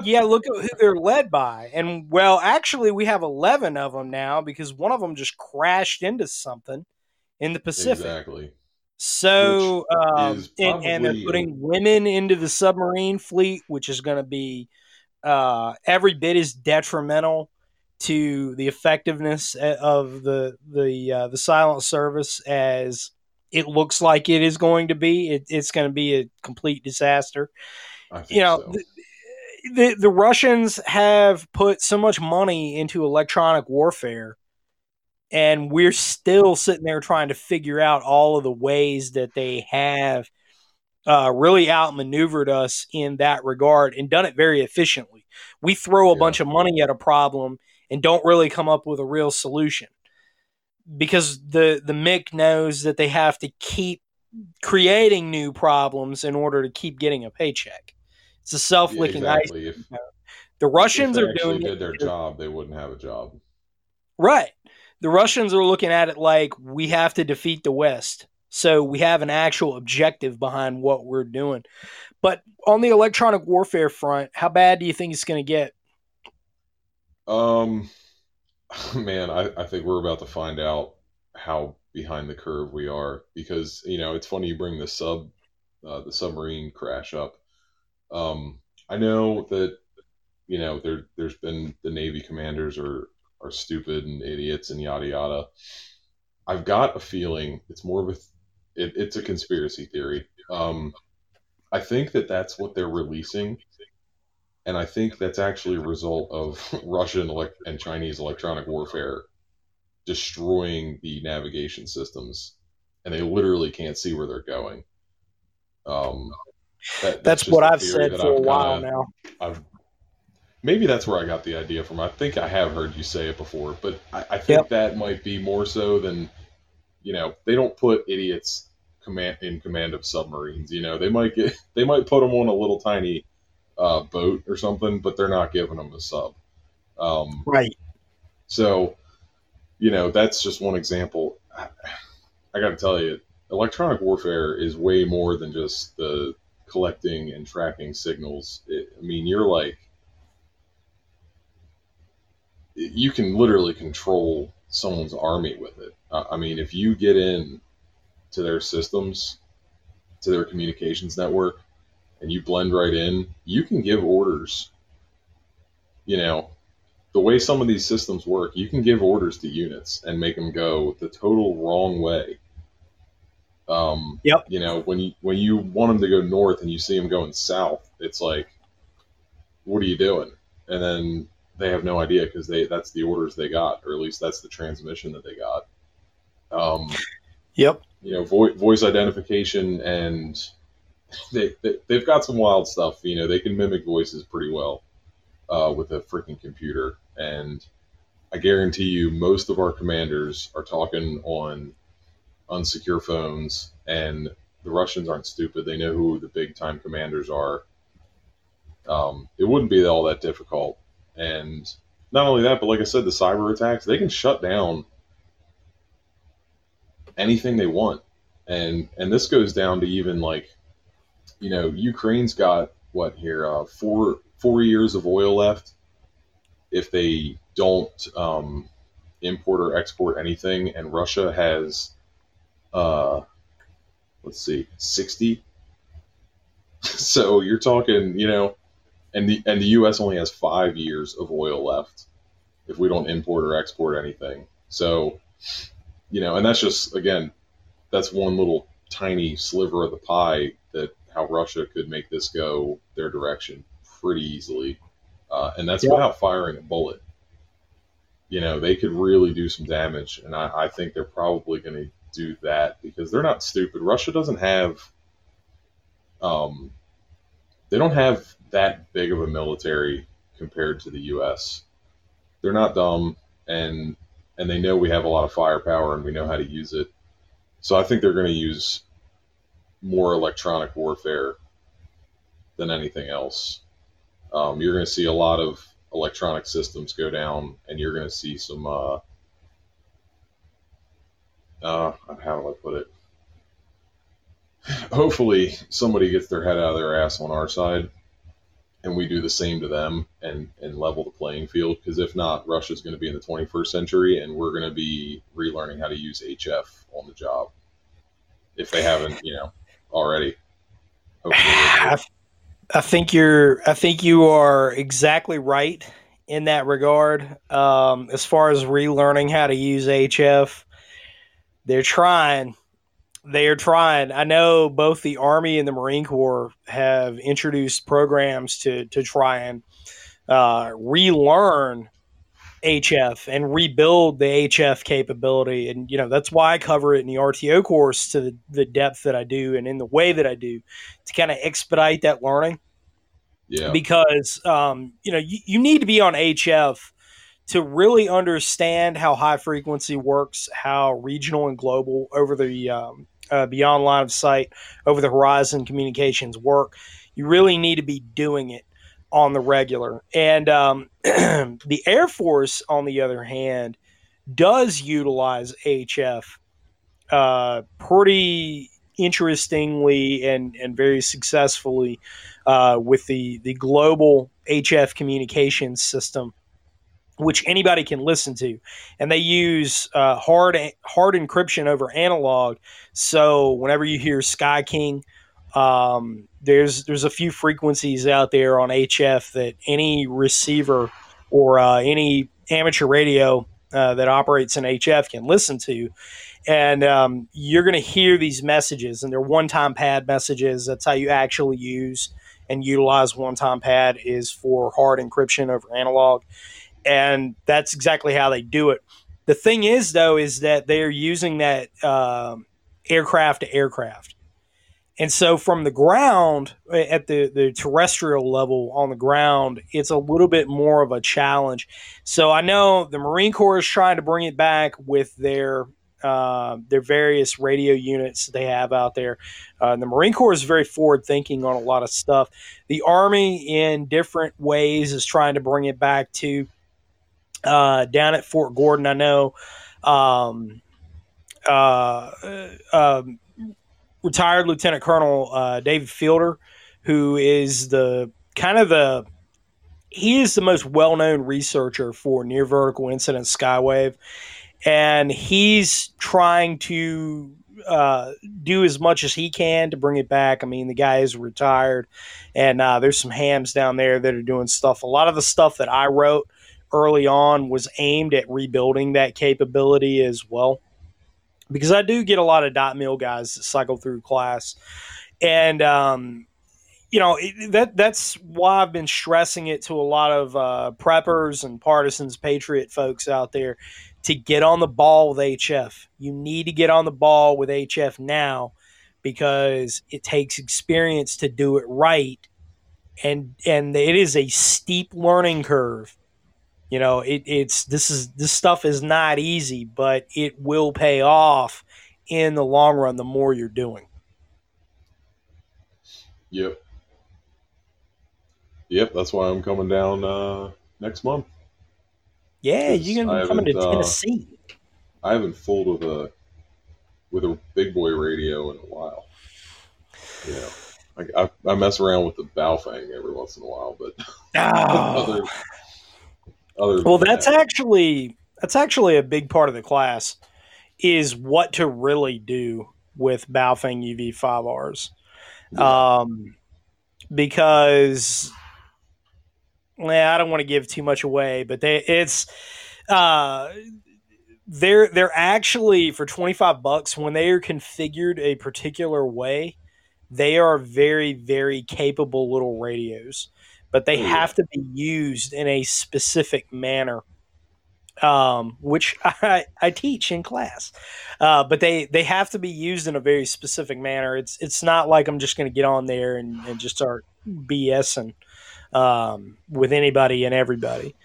yeah, look at who they're led by. And well, actually, we have 11 of them now because one of them just crashed into something in the Pacific. exactly. So, um, and, and they're putting women into the submarine fleet, which is going to be uh, every bit as detrimental to the effectiveness uh, of the the uh, the silent service as it looks like it is going to be. It, it's going to be a complete disaster. You know, so. the, the the Russians have put so much money into electronic warfare, and we're still sitting there trying to figure out all of the ways that they have uh, really outmaneuvered us in that regard and done it very efficiently. We throw a Yeah. bunch of money at a problem and don't really come up with a real solution because the the MIC knows that they have to keep creating new problems in order to keep getting a paycheck. It's a self Yeah, licking ice. If, The Russians are doing did it their job, they wouldn't have a job. right. The Russians are looking at it like we have to defeat the West. So we have an actual objective behind what we're doing. But on the electronic warfare front, how bad do you think it's going to get? Um, man, I, I think we're about to find out how behind the curve we are because you know it's funny you bring the sub, uh, the submarine crash up. Um, I know that you know there there's been the Navy commanders are are stupid and idiots and yada yada. I've got a feeling it's more of a th- it, it's a conspiracy theory. Um, I think that that's what they're releasing and I think that's actually a result of Russian elect- and Chinese electronic warfare destroying the navigation systems, and they literally can't see where they're going. Um, that- That's, just what I've said that for a while kinda- now. I've maybe that's where I got the idea from. I think I have heard you say it before, but I, I think Yep. that might be more so than you know. They don't put idiots command in command of submarines. You know, they might get they might put them on a little tiny uh, boat or something, but they're not giving them a sub. Um, Right. so, you know, that's just one example. I, I got to tell you, electronic warfare is way more than just the collecting and tracking signals. It, I mean, you're like, you can literally control someone's army with it. Uh, I mean, if you get in to their systems, to their communications network, and you blend right in, you can give orders. You know, the way some of these systems work, you can give orders to units and make them go the total wrong way. Um, Yep. You know, when you when you want them to go north and you see them going south, it's like, what are you doing? And then they have no idea because they that's the orders they got, or at least that's the transmission that they got. Um, Yep. you know, vo- voice identification and they, they they've got some wild stuff. You know, they can mimic voices pretty well uh, with a freaking computer, and I guarantee you, most of our commanders are talking on unsecure phones, and the Russians aren't stupid. They know who the big time commanders are. Um, it wouldn't be all that difficult, and not only that, but like I said, the cyber attacks they can shut down anything they want, and and this goes down to even like, you know, Ukraine's got what here uh, four four years of oil left. If they don't um, import or export anything, and Russia has, uh, let's see, sixty. so you're talking, you know, and the and the U.S. only has five years of oil left if we don't import or export anything. So, you know, and that's just again, that's one little tiny sliver of the pie that how Russia could make this go their direction pretty easily, uh, and that's without firing a bullet. You know, they could really do some damage, and I, I think they're probably going to do that because they're not stupid. Russia doesn't have, um, they don't have that big of a military compared to the U.S. They're not dumb, and and they know we have a lot of firepower and we know how to use it. So I think they're going to use more electronic warfare than anything else. Um, you're going to see a lot of electronic systems go down, and you're going to see some. Uh, uh, how do I put it? Hopefully, somebody gets their head out of their ass on our side, and we do the same to them and and level the playing field. Because if not, Russia's going to be in the 21st century, and we're going to be relearning how to use HF on the job if they haven't, you know, already. I, I think you're. I think you are exactly right in that regard. Um, as far as relearning how to use HF, they're trying. They are trying. I know both the Army and the Marine Corps have introduced programs to to try and uh, relearn HF and rebuild the HF capability. And, you know, that's why I cover it in the RTO course to the, the depth that I do and in the way that I do to kind of expedite that learning. Yeah. Because, um, you know, you, you need to be on HF to really understand how high frequency works, how regional and global over the um, uh, beyond line of sight, over the horizon communications work. You really need to be doing it on the regular. And um, the Air Force, on the other hand, does utilize HF uh, pretty interestingly and, and very successfully uh, with the, the global HF communications system, which anybody can listen to. And they use uh, hard, hard encryption over analog. So whenever you hear Sky King, um, there's there's a few frequencies out there on HF that any receiver or uh, any amateur radio uh, that operates in HF can listen to, and um, you're going to hear these messages, and they're one-time pad messages. That's how you actually use and utilize one-time pad is for hard encryption over analog, and that's exactly how they do it. The thing is, though, is that they're using that uh, aircraft to aircraft. And so from the ground, at the, the terrestrial level on the ground, it's a little bit more of a challenge. So I know the Marine Corps is trying to bring it back with their uh, their various radio units they have out there. Uh, the Marine Corps is very forward thinking on a lot of stuff. The Army, in different ways, is trying to bring it back to uh, down at Fort Gordon. I know um, uh, um, retired Lieutenant Colonel uh, David Fiedler, who is the kind of the he is the most well known researcher for near vertical incident skywave, and he's trying to uh, do as much as he can to bring it back. I mean, the guy is retired, and uh, there's some hams down there that are doing stuff. A lot of the stuff that I wrote early on was aimed at rebuilding that capability as well. Because I do get a lot of dot mill guys that cycle through class, and um, you know that that's why I've been stressing it to a lot of uh, preppers and partisans, patriot folks out there to get on the ball with HF. You need to get on the ball with HF now because it takes experience to do it right, and and it is a steep learning curve you know it, it's this is this stuff is not easy but it will pay off in the long run the more you're doing yep yep that's why i'm coming down uh, next month Yeah, you're gonna be coming to uh, Tennessee. I haven't fooled with a with a big boy radio in a while. Yeah, I, I, I mess around with the Baofeng every once in a while, but Oh. other Well, that's that, actually that's actually a big part of the class is what to really do with Baofeng UV5Rs. yeah, Um, because well, I don't want to give too much away, but they it's uh they're they're actually for 25 bucks when they are configured a particular way, they are very very capable little radios, but they have to be used in a specific manner. Um, which I, I teach in class, uh, but they, they have to be used in a very specific manner. It's it's not like I'm just going to get on there and, and just start BSing um, with anybody and everybody.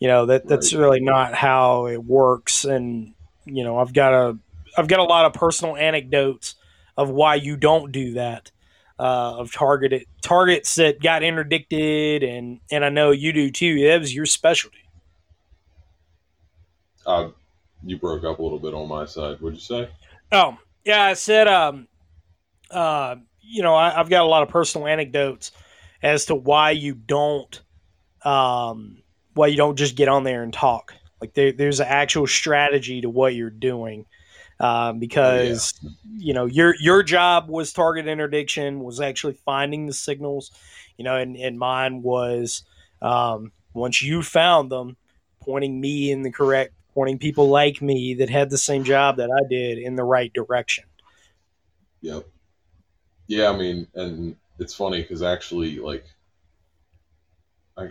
You know that that's Right. really not how it works. And you know I've got a I've got a lot of personal anecdotes of why you don't do that. Uh, of targeted targets that got interdicted, and and I know you do too. That was your specialty. uh, you broke up a little bit on my side. What'd you say? Oh, yeah, I said, um, uh, you know, I, I've got a lot of personal anecdotes as to why you don't, um, why you don't just get on there and talk. Like there, there's an actual strategy to what you're doing, um, because you know your your job was target interdiction, was actually finding the signals, you know, and, and mine was um, once you found them, pointing me in the correct, pointing people like me that had the same job that I did in the right direction. Yep. Yeah, I mean, and it's funny because actually, like, I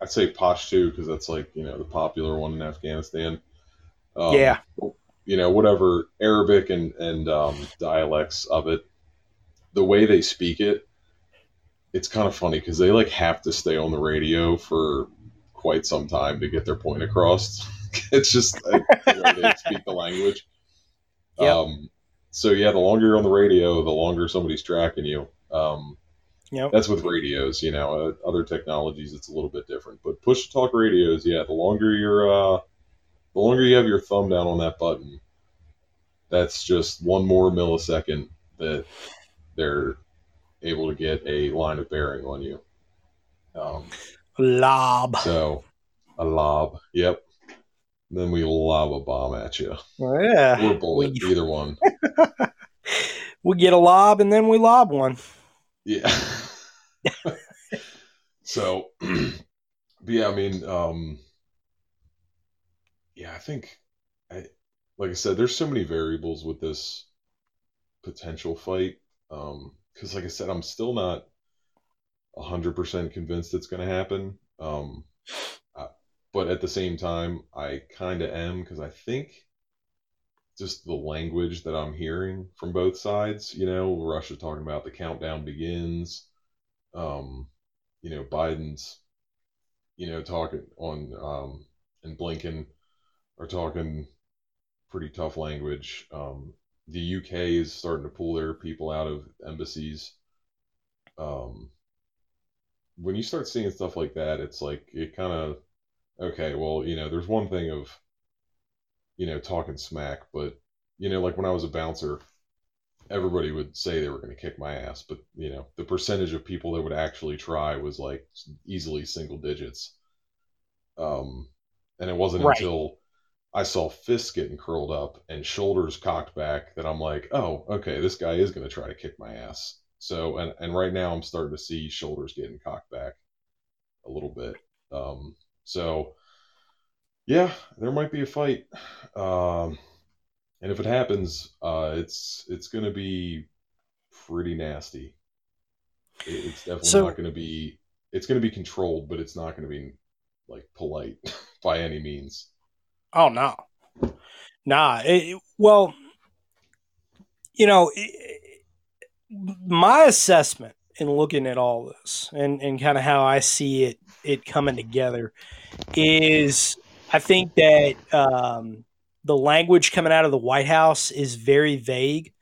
I'd say Pashto because that's like you know the popular one in Afghanistan. Um, Yeah. You know, whatever Arabic and and um, dialects of it, the way they speak it, it's kind of funny because they like have to stay on the radio for quite some time to get their point across. it's just like, the way they speak the language. Yep. Um, so yeah, the longer you're on the radio, the longer somebody's tracking you. Um, Yep. that's with radios, you know. Uh, other technologies, it's a little bit different. But push to talk radios, yeah. The longer you're, uh, the longer you have your thumb down on that button, that's just one more millisecond that they're able to get a line of bearing on you. Um, Lob. so a lob, yep. Then we lob a bomb at you, Yeah. or bullet, We- either one. We get a lob and then we lob one. Yeah. so, yeah, I mean, um, yeah, I think, I, like I said, there's so many variables with this potential fight. Um, because like I said, I'm still not hundred percent convinced it's going to happen. Um, but at the same time, I kind of am because I think just the language that I'm hearing from both sides. You know, Russia talking about the countdown begins. Um, you know, Biden's, you know, talking on, um, and Blinken are talking pretty tough language. Um, the UK is starting to pull their people out of embassies. Um, when you start seeing stuff like that, it's like it kind of okay. Well, you know, there's one thing of you know talking smack, but you know, like when I was a bouncer, everybody would say they were going to kick my ass, but you know, the percentage of people that would actually try was like easily single digits. Um, and it wasn't Right. until I saw fists getting curled up and shoulders cocked back that I'm like, oh, okay, this guy is going to try to kick my ass. So, and, and right now I'm starting to see shoulders getting cocked back a little bit. Um, so, yeah, there might be a fight. Um, and if it happens, uh, it's it's going to be pretty nasty. It, it's definitely So- not going to be. It's going to be controlled, but it's not going to be like polite by any means. Oh no, nah. It, well, you know, it, my assessment in looking at all this and and kind of how I see it it coming together is I think that um, the language coming out of the White House is very vague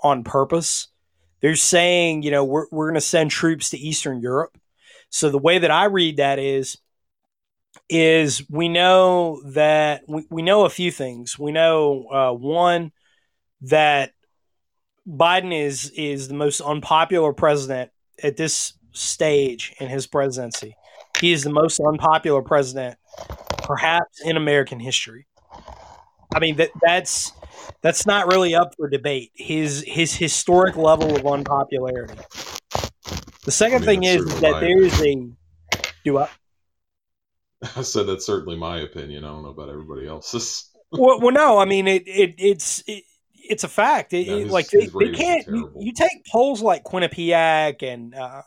on purpose. They're saying, you know, we're we're going to send troops to Eastern Europe. So the way that I read that is is we know that we, we know a few things. We know uh, one that Biden is is the most unpopular president at this stage in his presidency. He is the most unpopular president, perhaps in American history. I mean that that's that's not really up for debate. His his historic level of unpopularity. The second I mean, thing is that there is a do I, I said that's certainly my opinion. I don't know about everybody else's. well, well, no, I mean it. it it's it, it's a fact. It, his- like they, they can't. You, you take polls like Quinnipiac and uh,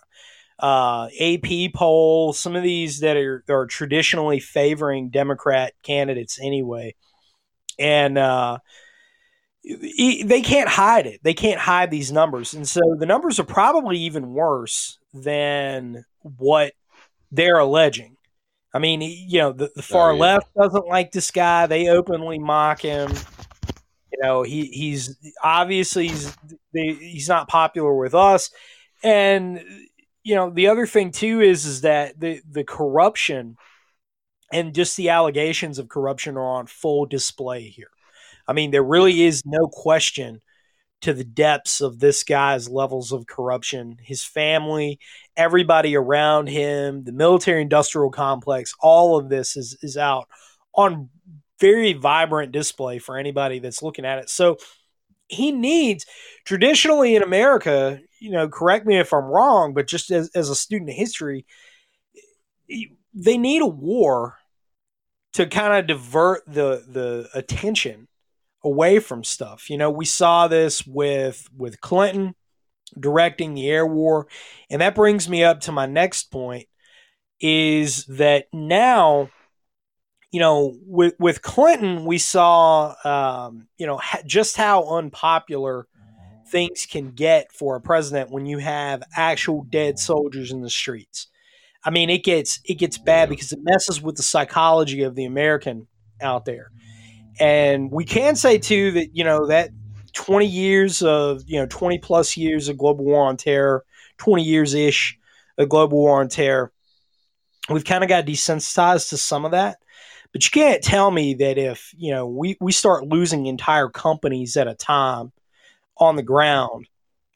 uh, AP poll, some of these that are are traditionally favoring Democrat candidates anyway, and uh, e- they can't hide it. They can't hide these numbers, and so the numbers are probably even worse than what they're alleging. I mean, you know, the, the oh, far Oh, yeah. left doesn't like this guy. They openly mock him. You know, he he's obviously he's they, he's not popular with us, and you know the other thing too is is that the the corruption and just the allegations of corruption are on full display here. I mean, there really is no question to the depths of this guy's levels of corruption. His family, everybody around him, the military industrial complex, all of this is is out on very vibrant display for anybody that's looking at it. So he needs traditionally in America, you know, correct me if I'm wrong, but just as, as a student of history, they need a war to kind of divert the the attention away from stuff. You know, we saw this with with Clinton directing the air war, and that brings me up to my next point is that now you know with with Clinton we saw um, you know ha- just how unpopular things can get for a president when you have actual dead soldiers in the streets. I mean, it gets it gets bad because it messes with the psychology of the American out there. And we can say too that you know that 20 years of you know 20 plus years of global war on terror, 20 years ish of global war on terror, we've kind of got desensitized to some of that. But you can't tell me that if you know we we start losing entire companies at a time on the ground,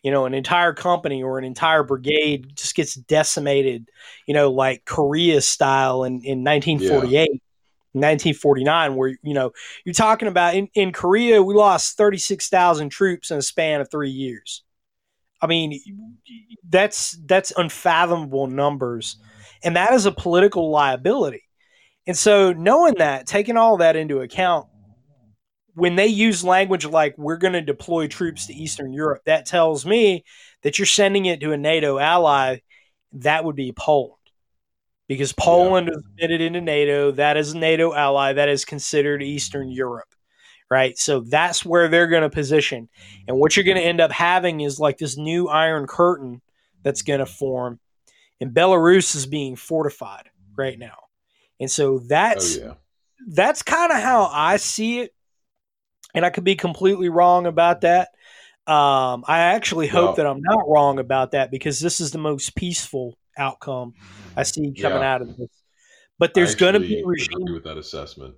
you know, an entire company or an entire brigade just gets decimated, you know, like Korea style in, in 1948. 1949 where you know you're talking about in, in korea we lost 36000 troops in a span of three years. I mean that's that's unfathomable numbers and that is a political liability. And so knowing that taking all that into account when they use language like we're going to deploy troops to eastern europe that tells me that you're sending it to a nato ally that would be poland because Poland is admitted into NATO. That is a NATO ally. That is considered Eastern Europe, right? So that's where they're going to position. And what you're going to end up having is like this new Iron Curtain that's going to form. And Belarus is being fortified right now. And so that's oh yeah. that's kind of how I see it. And I could be completely wrong about that. Um, I actually hope Well- that I'm not wrong about that because this is the most peaceful outcome I see coming Yeah. out of this. But there's going to be regime. with that assessment.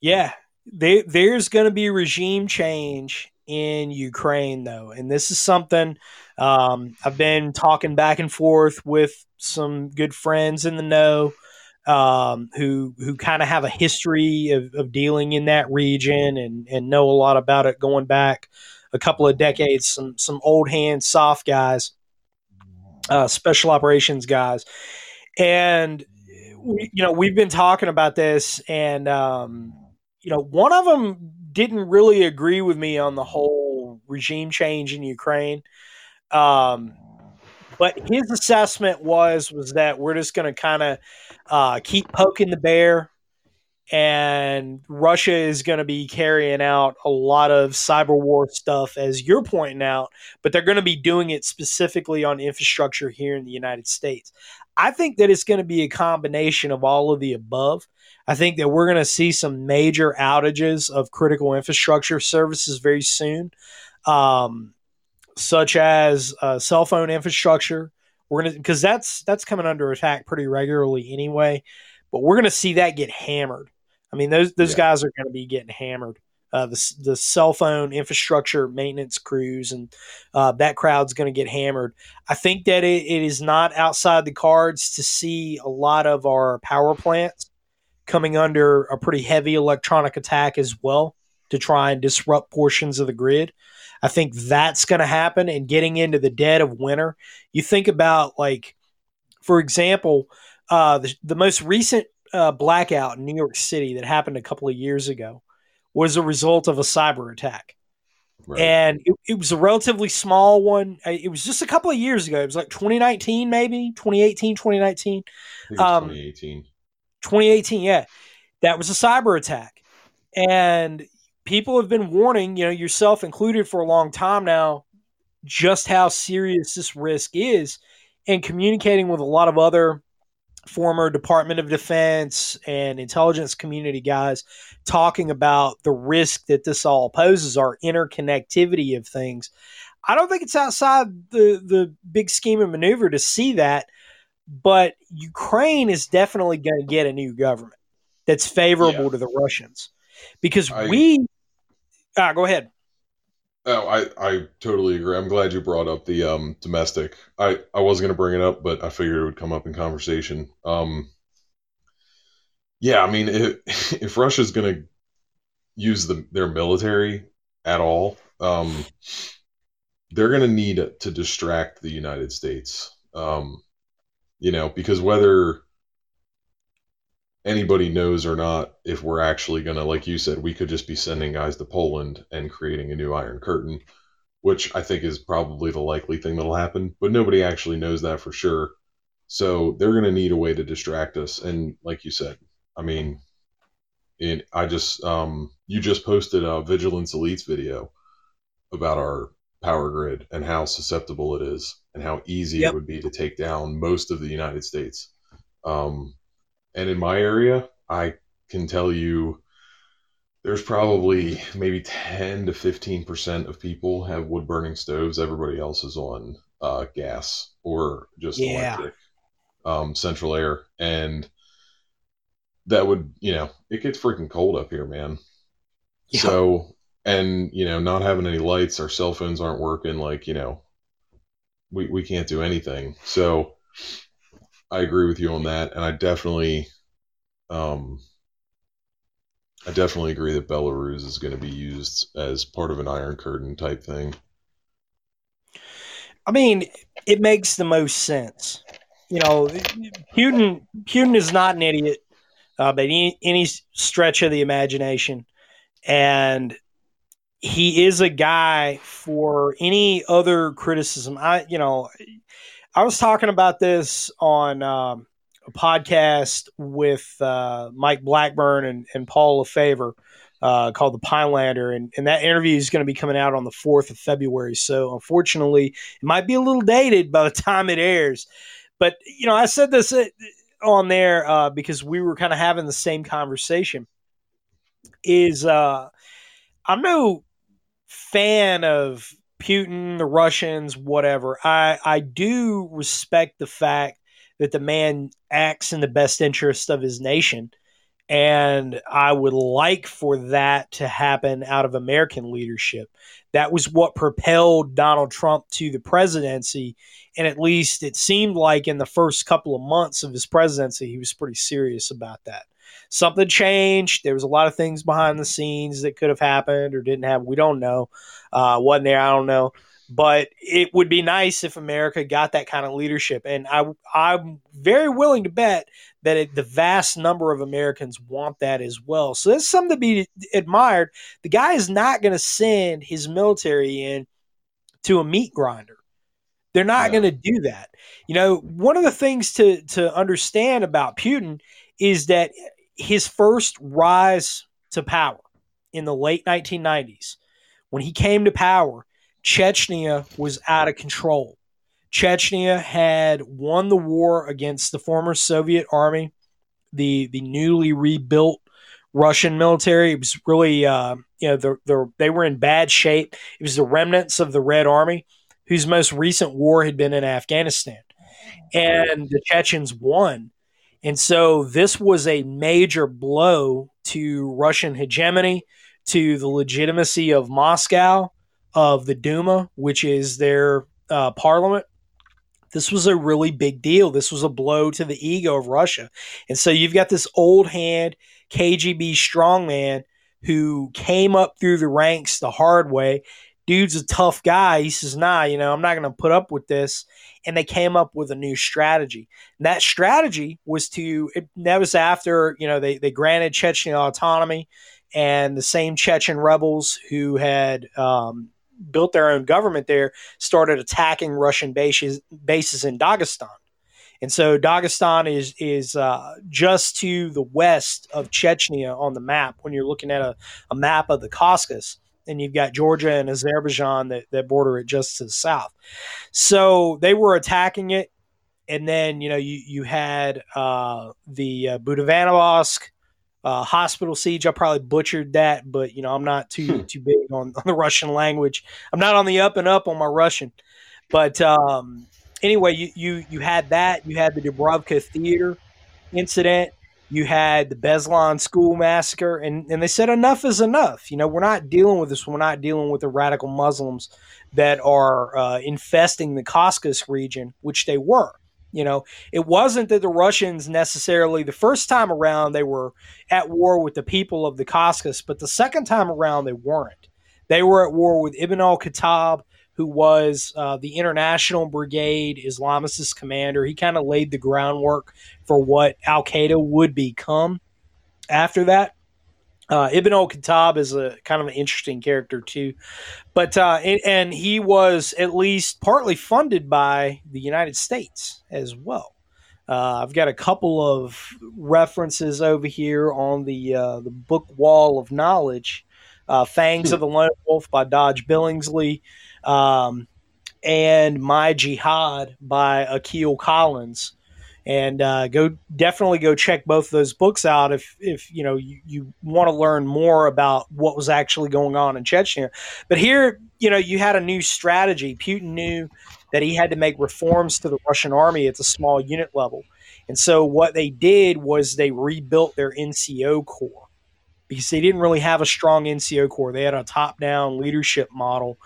Yeah, they, there's going to be regime change in Ukraine, though, and this is something um, I've been talking back and forth with some good friends in the know um, who who kind of have a history of, of dealing in that region and and know a lot about it going back a couple of decades. Some some old hands, soft guys, uh, special operations guys, and we, you know we've been talking about this and. Um, you know, one of them didn't really agree with me on the whole regime change in Ukraine. Um, but his assessment was was that we're just going to kind of uh, keep poking the bear, and Russia is going to be carrying out a lot of cyber war stuff, as you're pointing out. But they're going to be doing it specifically on infrastructure here in the United States. I think that it's going to be a combination of all of the above. I think that we're going to see some major outages of critical infrastructure services very soon, um, such as uh, cell phone infrastructure. We're going to because that's that's coming under attack pretty regularly anyway. but we're going to see that get hammered. I mean, those those Yeah. guys are going to be getting hammered. Uh, the the cell phone infrastructure maintenance crews and uh, that crowd's going to get hammered. I think that it, it is not outside the cards to see a lot of our power plants coming under a pretty heavy electronic attack as well to try and disrupt portions of the grid. I think that's going to happen. And getting into the dead of winter, you think about like, for example, uh, the, the most recent uh, blackout in New York City that happened a couple of years ago was a result of a cyber attack. Right. And it, it was a relatively small one. It was just a couple of years ago. It was like 2019, maybe 2018, 2019. I think it's um, 2018. 2018, yeah. That was a cyber attack. And people have been warning, you know, yourself included for a long time now, just how serious this risk is and communicating with a lot of other former Department of Defense and intelligence community guys talking about the risk that this all poses, our interconnectivity of things. I don't think it's outside the, the big scheme of maneuver to see that, but Ukraine is definitely going to get a new government that's favorable Yeah. to the Russians because I- we. Ah, go ahead. Oh, I, I totally agree. I'm glad you brought up the um, domestic. I, I was going to bring it up, but I figured it would come up in conversation. Um, yeah, I mean, if, if Russia's going to use the, their military at all, um, they're going to need to distract the United States. Um, you know, because whether anybody knows or not if we're actually going to like you said we could just be sending guys to poland and creating a new iron curtain which i think is probably the likely thing that'll happen but nobody actually knows that for sure so they're going to need a way to distract us and like you said i mean it, i just um you just posted a Vigilance Elite's video about our power grid and how susceptible it is and how easy Yep. it would be to take down most of the united states um and in my area, I can tell you there's probably maybe 10 to 15% of people have wood burning stoves. Everybody else is on uh, gas or just Yeah. electric, um, central air. And that would, you know, it gets freaking cold up here, man. Yeah. So, and, you know, not having any lights, our cell phones aren't working. Like, you know, we, we can't do anything. So, I agree with you on that, and I definitely, um, I definitely agree that Belarus is going to be used as part of an Iron Curtain type thing. I mean, it makes the most sense. You know, Putin Putin is not an idiot uh, by any, any stretch of the imagination, and he is a guy for any other criticism. I, you know, I was talking about this on um, a podcast with uh, Mike Blackburn and, and Paul Lefevre uh, called The Pinelander, and, and that interview is going to be coming out on the 4th of February. So, unfortunately, it might be a little dated by the time it airs. But, you know, I said this uh, on there uh, because we were kind of having the same conversation. Is uh, I'm no fan of Putin, the Russians, whatever. I, I do respect the fact that the man acts in the best interest of his nation. And I would like for that to happen out of American leadership. That was what propelled Donald Trump to the presidency. And at least it seemed like in the first couple of months of his presidency, he was pretty serious about that. Something changed. There was a lot of things behind the scenes that could have happened or didn't happen. We don't know. Uh, wasn't there? I don't know. But it would be nice if America got that kind of leadership. And I, I'm very willing to bet that it, the vast number of Americans want that as well. So that's something to be admired. The guy is not going to send his military in to a meat grinder. They're not No. going to do that. You know, one of the things to to understand about Putin is that his first rise to power in the late 1990s, when he came to power, Chechnya was out of control. Chechnya had won the war against the former Soviet army, the the newly rebuilt Russian military. It was really, uh, you know, the, the, they were in bad shape. It was the remnants of the Red Army, whose most recent war had been in Afghanistan, and the Chechens won. And so this was a major blow to Russian hegemony, to the legitimacy of Moscow, of the Duma, which is their uh, parliament. This was a really big deal. This was a blow to the ego of Russia. And so you've got this old hand KGB strongman who came up through the ranks the hard way. Dude's a tough guy. He says, nah, you know, I'm not going to put up with this. And they came up with a new strategy. And that strategy was to, it, that was after, you know, they, they granted Chechnya autonomy and the same Chechen rebels who had um, built their own government there started attacking Russian bases, bases in Dagestan. And so Dagestan is is uh, just to the west of Chechnya on the map when you're looking at a, a map of the Caucasus. And you've got Georgia and Azerbaijan that, that border it just to the south. So they were attacking it. And then, you know, you, you had uh, the uh, uh, hospital siege. I probably butchered that, but, you know, I'm not too, Hmm. too big on, on the Russian language. I'm not on the up and up on my Russian. But um, anyway, you, you you had that. You had the Dubrovka Theater incident. You had the Beslan school massacre, and, and they said enough is enough. You know, we're not dealing with this. We're not dealing with the radical Muslims that are uh, infesting the Caucasus region, which they were. You know, it wasn't that the Russians necessarily the first time around they were at war with the people of the Caucasus, but the second time around they weren't. They were at war with Ibn al Khattab, who was uh, the International Brigade Islamicist commander. He kind of laid the groundwork for what Al Qaeda would become after that. Uh, Ibn al Khattab is a kind of an interesting character too, but uh, and, and he was at least partly funded by the United States as well. Uh, I've got a couple of references over here on the uh, the book wall of knowledge. Uh, Fangs of the Lone Wolf by Dodge Billingsley, um, and My Jihad by Aukai Collins. And uh, go definitely go check both those books out if if you know you, you want to learn more about what was actually going on in Chechnya. But here, you know, you had a new strategy. Putin knew that he had to make reforms to the Russian army at the small unit level. And so what they did was they rebuilt their NCO corps because they didn't really have a strong NCO corps. They had a top down leadership model,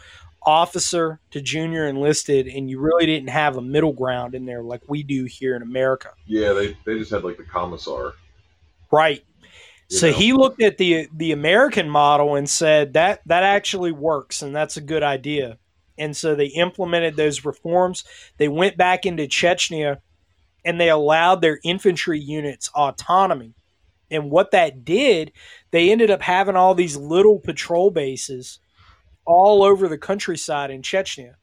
officer to junior enlisted, and you really didn't have a middle ground in there like we do here in America. Yeah, they, they just had like the commissar. Right. You So know? he looked at the the American model and said that that actually works and that's a good idea. And so they implemented those reforms. They went back into Chechnya and they allowed their infantry units autonomy. And what that did, they ended up having all these little patrol bases all over the countryside in Chechnya.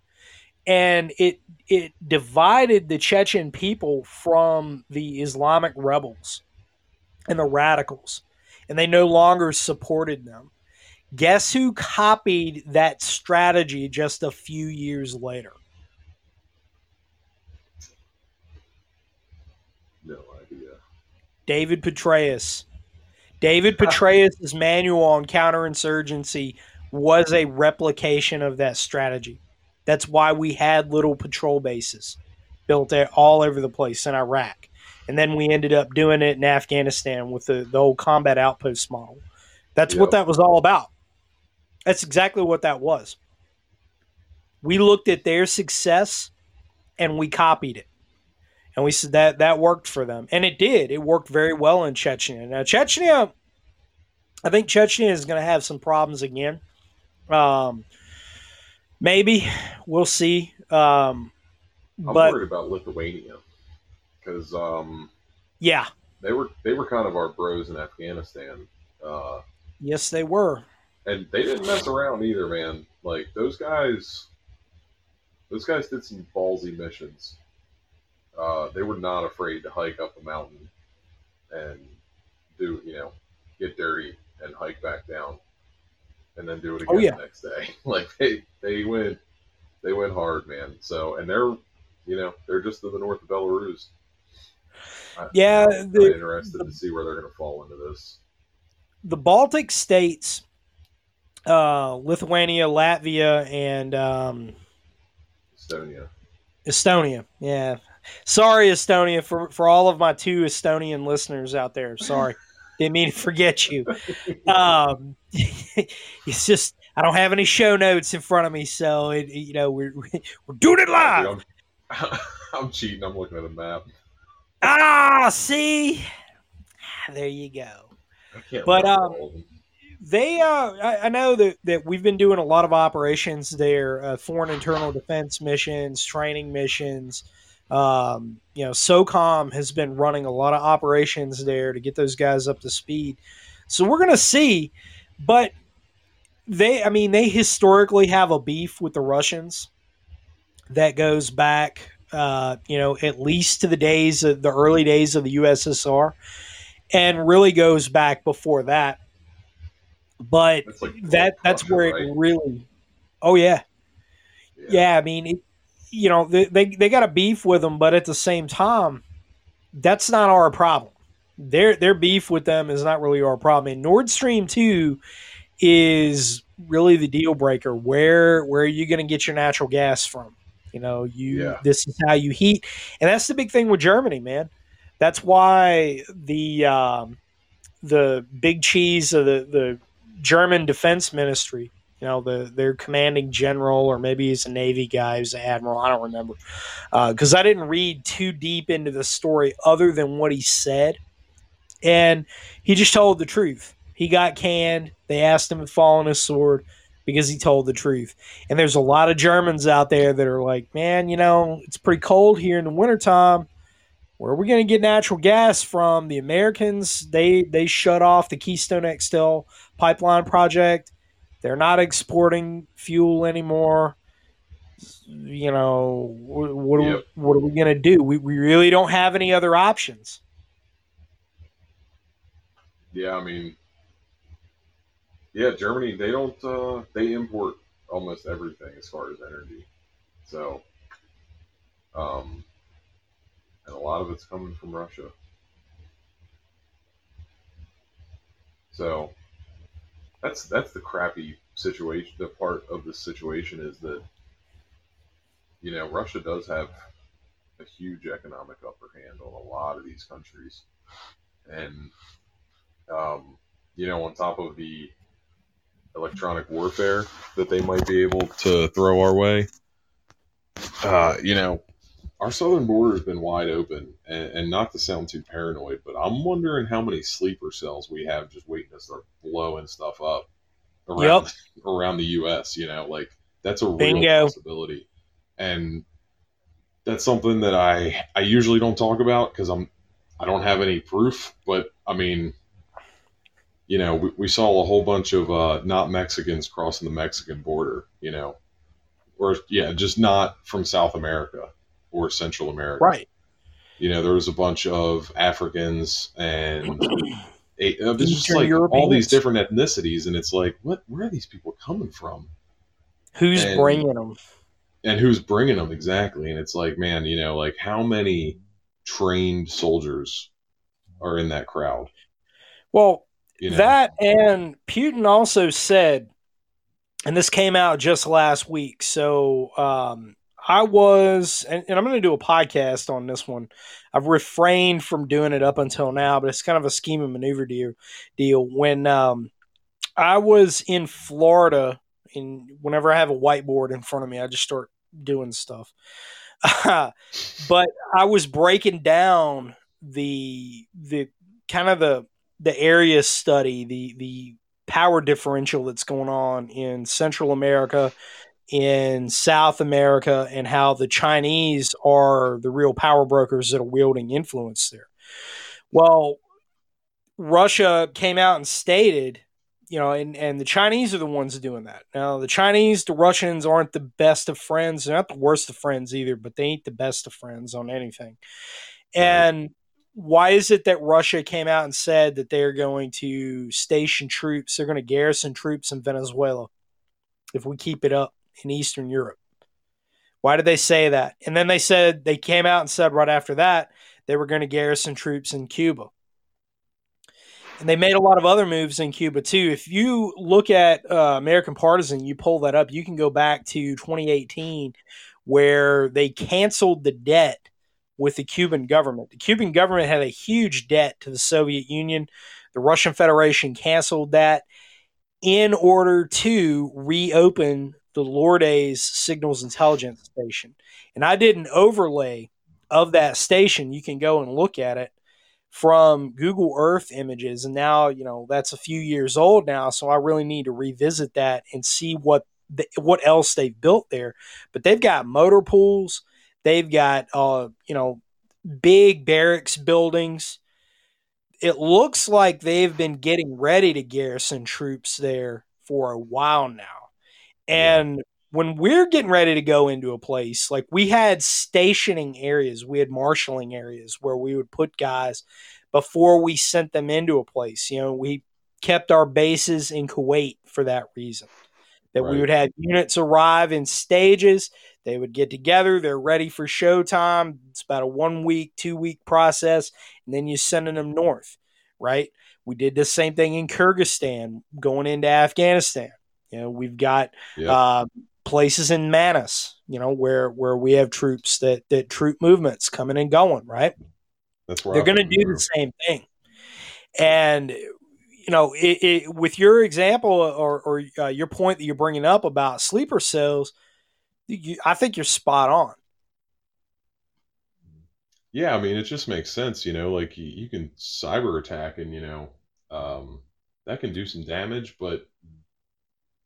And it it divided the Chechen people from the Islamic rebels and the radicals, and they no longer supported them. Guess who copied that strategy just a few years later? No idea. David Petraeus. David Petraeus' manual on counterinsurgency was a replication of that strategy. That's why we had little patrol bases built there all over the place in Iraq. And then we ended up doing it in Afghanistan with the, the old combat outpost model. That's what that was all about. That's exactly what that was. We looked at their success and we copied it. And we said that that worked for them. And it did. It worked very well in Chechnya. Now, Chechnya, I think Chechnya is going to have some problems again. Um, maybe. We'll see. Um, I'm but worried about Lithuania because um, yeah, they were they were kind of our bros in Afghanistan, uh, yes, they were. and they didn't mess around either, man. Like those guys, those guys did some ballsy missions. Uh, they were not afraid to hike up a mountain and do you know get dirty and hike back down, and then do it again Oh, yeah. the next day. like they they went they went hard, man. So and they're you know they're just to the north of Belarus. I- Yeah, I'm the- interested to see where they're going to fall into this. the Baltic states, uh, Lithuania, Latvia, and um, Estonia. Estonia. Yeah, Sorry, Estonia, for for all of my two Estonian listeners out there. Sorry, didn't mean to forget you. Um, it's just I don't have any show notes in front of me, so it, you know we're we're doing it live. I'm, I'm cheating. I'm looking at a map. Ah, see, there you go. But, um, all of them. They, uh, I, I know that, that we've been doing a lot of operations there, uh, foreign internal defense missions, training missions. Um, you know, SOCOM has been running a lot of operations there to get those guys up to speed. So we're going to see, but they, I mean, they historically have a beef with the Russians that goes back, uh, you know, at least to the days of the early days of the USSR and really goes back before that. But That's like that that's where right? it really oh yeah yeah i mean it, you know they, they they got a beef with them but at the same time that's not our problem. Their their beef with them is not really our problem. And nord stream 2 is really the deal breaker. Where where are you going to get your natural gas from? You know you Yeah. this is how you heat. And that's the big thing with germany man. That's why the um the big cheese of the the German Defense Ministry. Know, the their commanding general, or maybe he's a Navy guy, he's an admiral. I don't remember uh, because I didn't read too deep into the story other than what he said, and he just told the truth. He got canned. They asked him to fall on his sword because he told the truth. And there's a lot of Germans out there that are like, man, you know, it's pretty cold here in the wintertime. Where are we going to get natural gas from? The Americans, they they shut off the Keystone XL pipeline project. They're not exporting fuel anymore. You know, what, what, are, Yep. we, what are we going to do? We, we really don't have any other options. Yeah, I mean, yeah, Germany they don't uh, they import almost everything as far as energy, so um, and a lot of it's coming from Russia. So that's that's the crappy situation. The part of the situation is that you know Russia does have a huge economic upper hand on a lot of these countries, and um, you know, on top of the electronic warfare that they might be able to throw our way, uh, you know, our southern border has been wide open. And, and not to sound too paranoid, but I'm wondering how many sleeper cells we have just waiting to start blowing stuff up around, around the U.S. You know, like that's a real possibility. And that's something that I I usually don't talk about because I'm I don't have any proof. But I mean, you know, we, we saw a whole bunch of uh, not Mexicans crossing the Mexican border. You know, or yeah, just not from South America or Central America. Right. You know, there was a bunch of Africans and it, it was just like all these different ethnicities, and it's like, what? Where are these people coming from? Who's And- bringing them? and who's bringing them exactly and it's like man you know like how many trained soldiers are in that crowd Well, you know That and Putin also said, and this came out just last week. So um, I was, and, and I'm going to do a podcast on this one. I've refrained from doing it up until now, but it's kind of a scheme and maneuver deal. Deal when um, I was in Florida, and whenever I have a whiteboard in front of me, I just start doing stuff. but I was breaking down the the kind of the the area study, the the power differential that's going on in Central America, in South America, and how the Chinese are the real power brokers that are wielding influence there. Well, Russia came out and stated, you know, and, and the Chinese are the ones doing that. Now, the Chinese, the Russians aren't the best of friends. They're not the worst of friends either, but they ain't the best of friends on anything. And why is it that Russia came out and said that they're going to station troops, they're going to garrison troops in Venezuela if we keep it up in Eastern Europe? Why did they say that? And then they said, they came out and said right after that, they were going to garrison troops in Cuba. And they made a lot of other moves in Cuba too. If you look at uh, American Partisan, you pull that up, you can go back to 2018 where they canceled the debt with the Cuban government. The Cuban government had a huge debt to the Soviet Union. The Russian Federation canceled that in order to reopen the Lourdes Signals Intelligence Station. And I did an overlay of that station. You can go and look at it from Google Earth images. And now, you know, that's a few years old now. So I really need to revisit that and see what the, what else they've built there. But they've got motor pools. They've got, uh, you know, big barracks buildings. It looks like they've been getting ready to garrison troops there for a while now. And when we're getting ready to go into a place, like we had stationing areas, we had marshaling areas where we would put guys before we sent them into a place. You know, we kept our bases in Kuwait for that reason. That right. we would have units arrive in stages. They would get together. They're ready for showtime. It's about a one week, two week process, and then you're sending them north, right? We did the same thing in Kyrgyzstan going into Afghanistan. You know, we've got yep. uh, places in Manas, you know, where where we have troops that that troop movements coming and going, right? That's where they're going to do the same thing. And you know, it, it, with your example or, or uh, your point that you're bringing up about sleeper cells, you, I think you're spot on. Yeah, I mean, it just makes sense, you know, like you, you can cyber attack and, you know, um, that can do some damage, but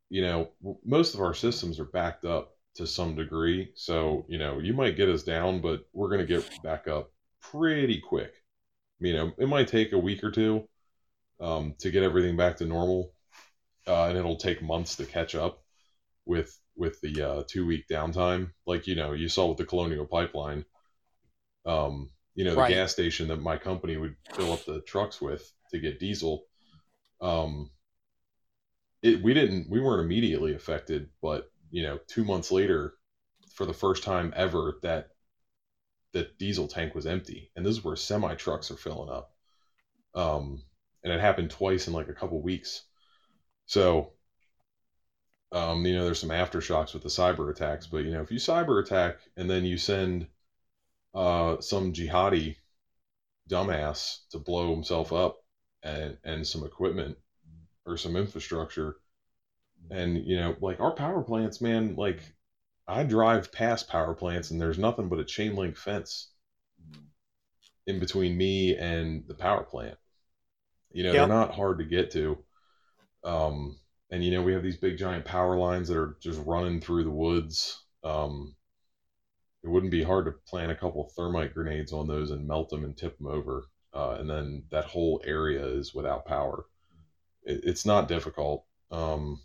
you know, most of our systems are backed up to some degree. So, you know, you might get us down, but we're going to get back up pretty quick. You know, it might take a week or two um, to get everything back to normal, uh, and it'll take months to catch up with with the uh, two week downtime. Like you know, you saw with the Colonial Pipeline. Um, you know, the right. gas station that my company would fill up the trucks with to get diesel. Um, it, we didn't we weren't immediately affected, but you know, two months later, for the first time ever, that that diesel tank was empty, and this is where semi trucks are filling up. Um, and it happened twice in like a couple weeks. So, um, you know, there's some aftershocks with the cyber attacks, but you know, if you cyber attack and then you send uh, some jihadi dumbass to blow himself up and and some equipment or some infrastructure. And you know, like our power plants, man, like I drive past power plants and there's nothing but a chain link fence in between me and the power plant. You know, yep. they're not hard to get to. Um, and you know, we have these big giant power lines that are just running through the woods. Um, it wouldn't be hard to plant a couple thermite grenades on those and melt them and tip them over. Uh, and then that whole area is without power it, it's not difficult. Um,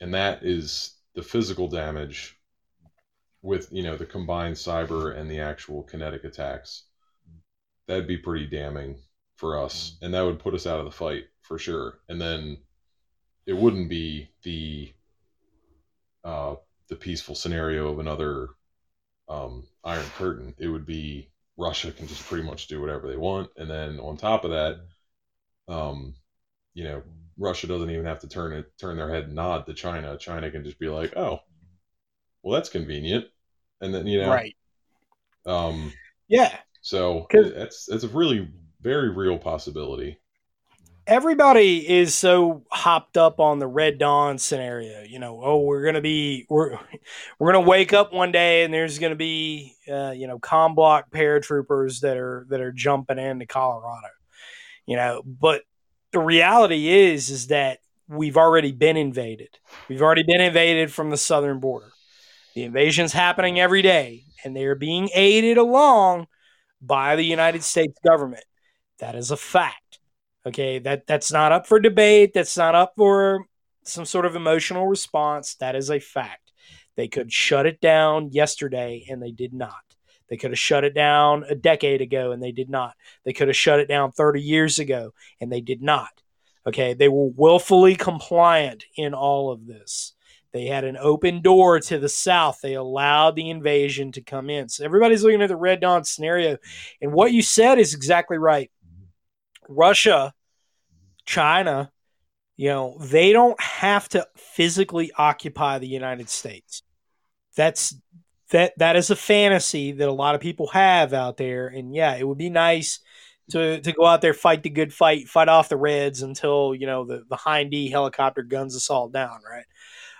and that is the physical damage with you know the combined cyber and the actual kinetic attacks. That'd be pretty damning for us, and that would put us out of the fight for sure. And then it wouldn't be the uh, the peaceful scenario of another um, Iron Curtain. It would be Russia can just pretty much do whatever they want, and then on top of that, um, you know, Russia doesn't even have to turn it turn their head and nod to China. China can just be like, "Oh, well, that's convenient," and then you know, right? Um, yeah. So that's that's a really very real possibility. Everybody is so hopped up on the Red Dawn scenario. You know, oh, we're gonna be we're we're gonna wake up one day and there's gonna be uh, you know com block paratroopers that are that are jumping into Colorado. You know, but the reality is is that we've already been invaded. We've already been invaded from the southern border. The invasion's happening every day, and they are being aided along by the United States government. That is a fact. Okay, that that's not up for debate. That's not up for some sort of emotional response. That is a fact. They could shut it down yesterday, and they did not. They could have shut it down a decade ago and they did not. They could have shut it down 30 years ago and they did not. Okay. They were willfully compliant in all of this. They had an open door to the south. They allowed the invasion to come in. So everybody's looking at the Red Dawn scenario. And what you said is exactly right. Russia, China, you know, they don't have to physically occupy the United States. That's that that is a fantasy that a lot of people have out there, and yeah, it would be nice to to go out there, fight the good fight, fight off the Reds until you know the the Hind D helicopter guns us all down, right?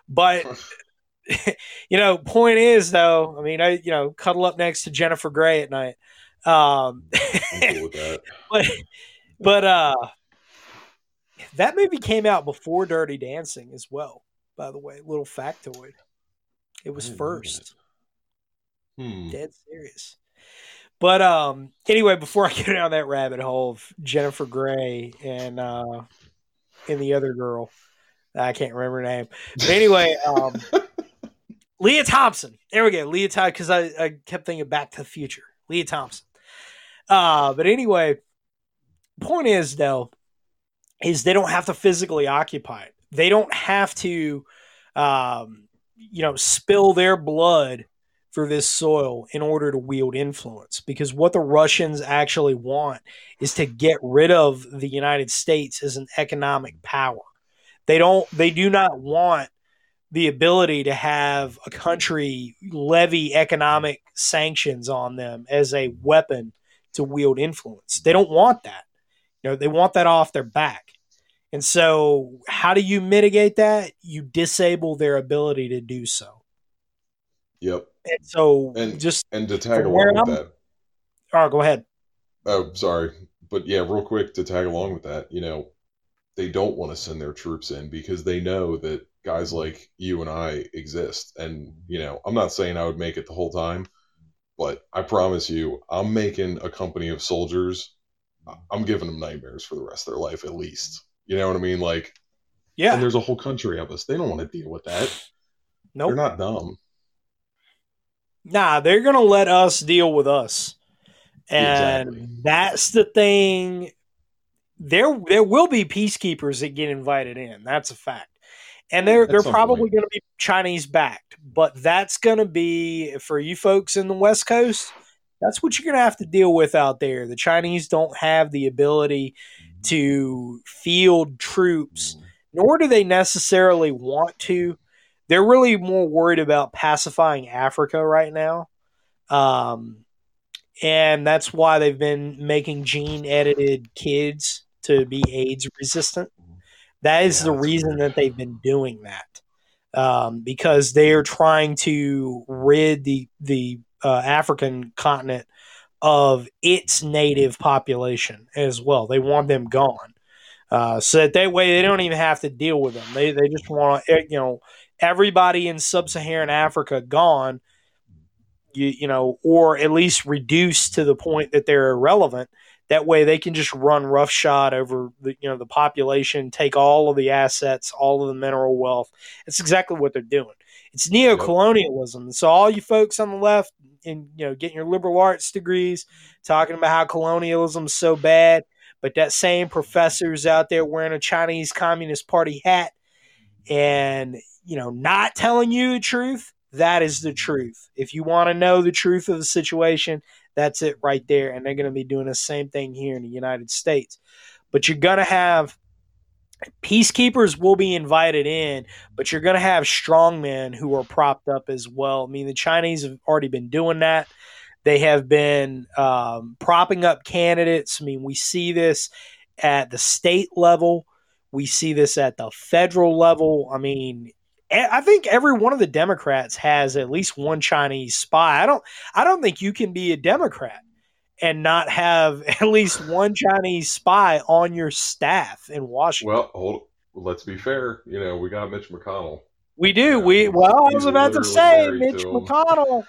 But you know, point is though, I mean, I you know, cuddle up next to Jennifer Grey at night. Um, cool with that. but but uh, that movie came out before Dirty Dancing as well. By the way, little factoid. It was first. Hmm. Dead serious. But um, anyway, before I get down that rabbit hole of Jennifer Grey and uh, and the other girl, I can't remember her name. But anyway, um, Lea Thompson. There we go, Lea Thompson. Because I, I kept thinking Back to the Future. Lea Thompson. Uh, but anyway, point is though, is they don't have to physically occupy it. They don't have to, um, you know, spill their blood for this soil in order to wield influence. Because what the Russians actually want is to get rid of the United States as an economic power. They don't. They do not want the ability to have a country levy economic sanctions on them as a weapon to wield influence. They don't want that. You know, they want that off their back. And so, how do you mitigate that? You disable their ability to do so. Yep. And so, And- just And to tag along with I'm- that, oh, go ahead. Oh, sorry. But yeah, real quick to tag along with that, you know, they don't want to send their troops in because they know that guys like you and I exist. And, you know, I'm not saying I would make it the whole time, but I promise you, I'm making a company of soldiers. I'm giving them nightmares for the rest of their life, at least. You know what I mean? Like, Yeah. and there's a whole country of us. They don't want to deal with that. Nope. They're not dumb. Nah, they're gonna let us deal with us, and Exactly. that's the thing. There, there will be peacekeepers that get invited in. That's a fact, and they're At they're probably going to be Chinese backed. But that's going to be for you folks in the West Coast. That's what you're going to have to deal with out there. The Chinese don't have the ability to field troops mm. nor do they necessarily want to. They're really more worried about pacifying Africa right now. Um, and that's why they've been making gene edited kids to be AIDS resistant. That is Yeah, the reason weird. that they've been doing that. Um, because they are trying to rid the the uh, African continent of its native population as well. They want them gone. Uh, so that that way they don't even have to deal with them. They they just want eh, you know everybody in sub-Saharan Africa gone. You you know, or at least reduced to the point that they're irrelevant. That way they can just run roughshod over the you know the population, take all of the assets, all of the mineral wealth. It's exactly what they're doing. It's neo-colonialism. So all you folks on the left, and you know, getting your liberal arts degrees, talking about how colonialism's so bad but that same professor's out there wearing a Chinese Communist Party hat and you know not telling you the truth that is the truth if you want to know the truth of the situation that's it right there and they're going to be doing the same thing here in the United States but you're going to have peacekeepers will be invited in but you're going to have strongmen who are propped up as well i mean the chinese have already been doing that they have been um, propping up candidates. I mean, we see this at the state level. We see this at the federal level. I mean, I think every one of the Democrats has at least one Chinese spy. I don't. I don't think you can be a Democrat and not have at least one Chinese spy on your staff in Washington. Well, hold. Let's be fair. You know, we got Mitch McConnell. we do. We well, I was about to say Mitch to. McConnell.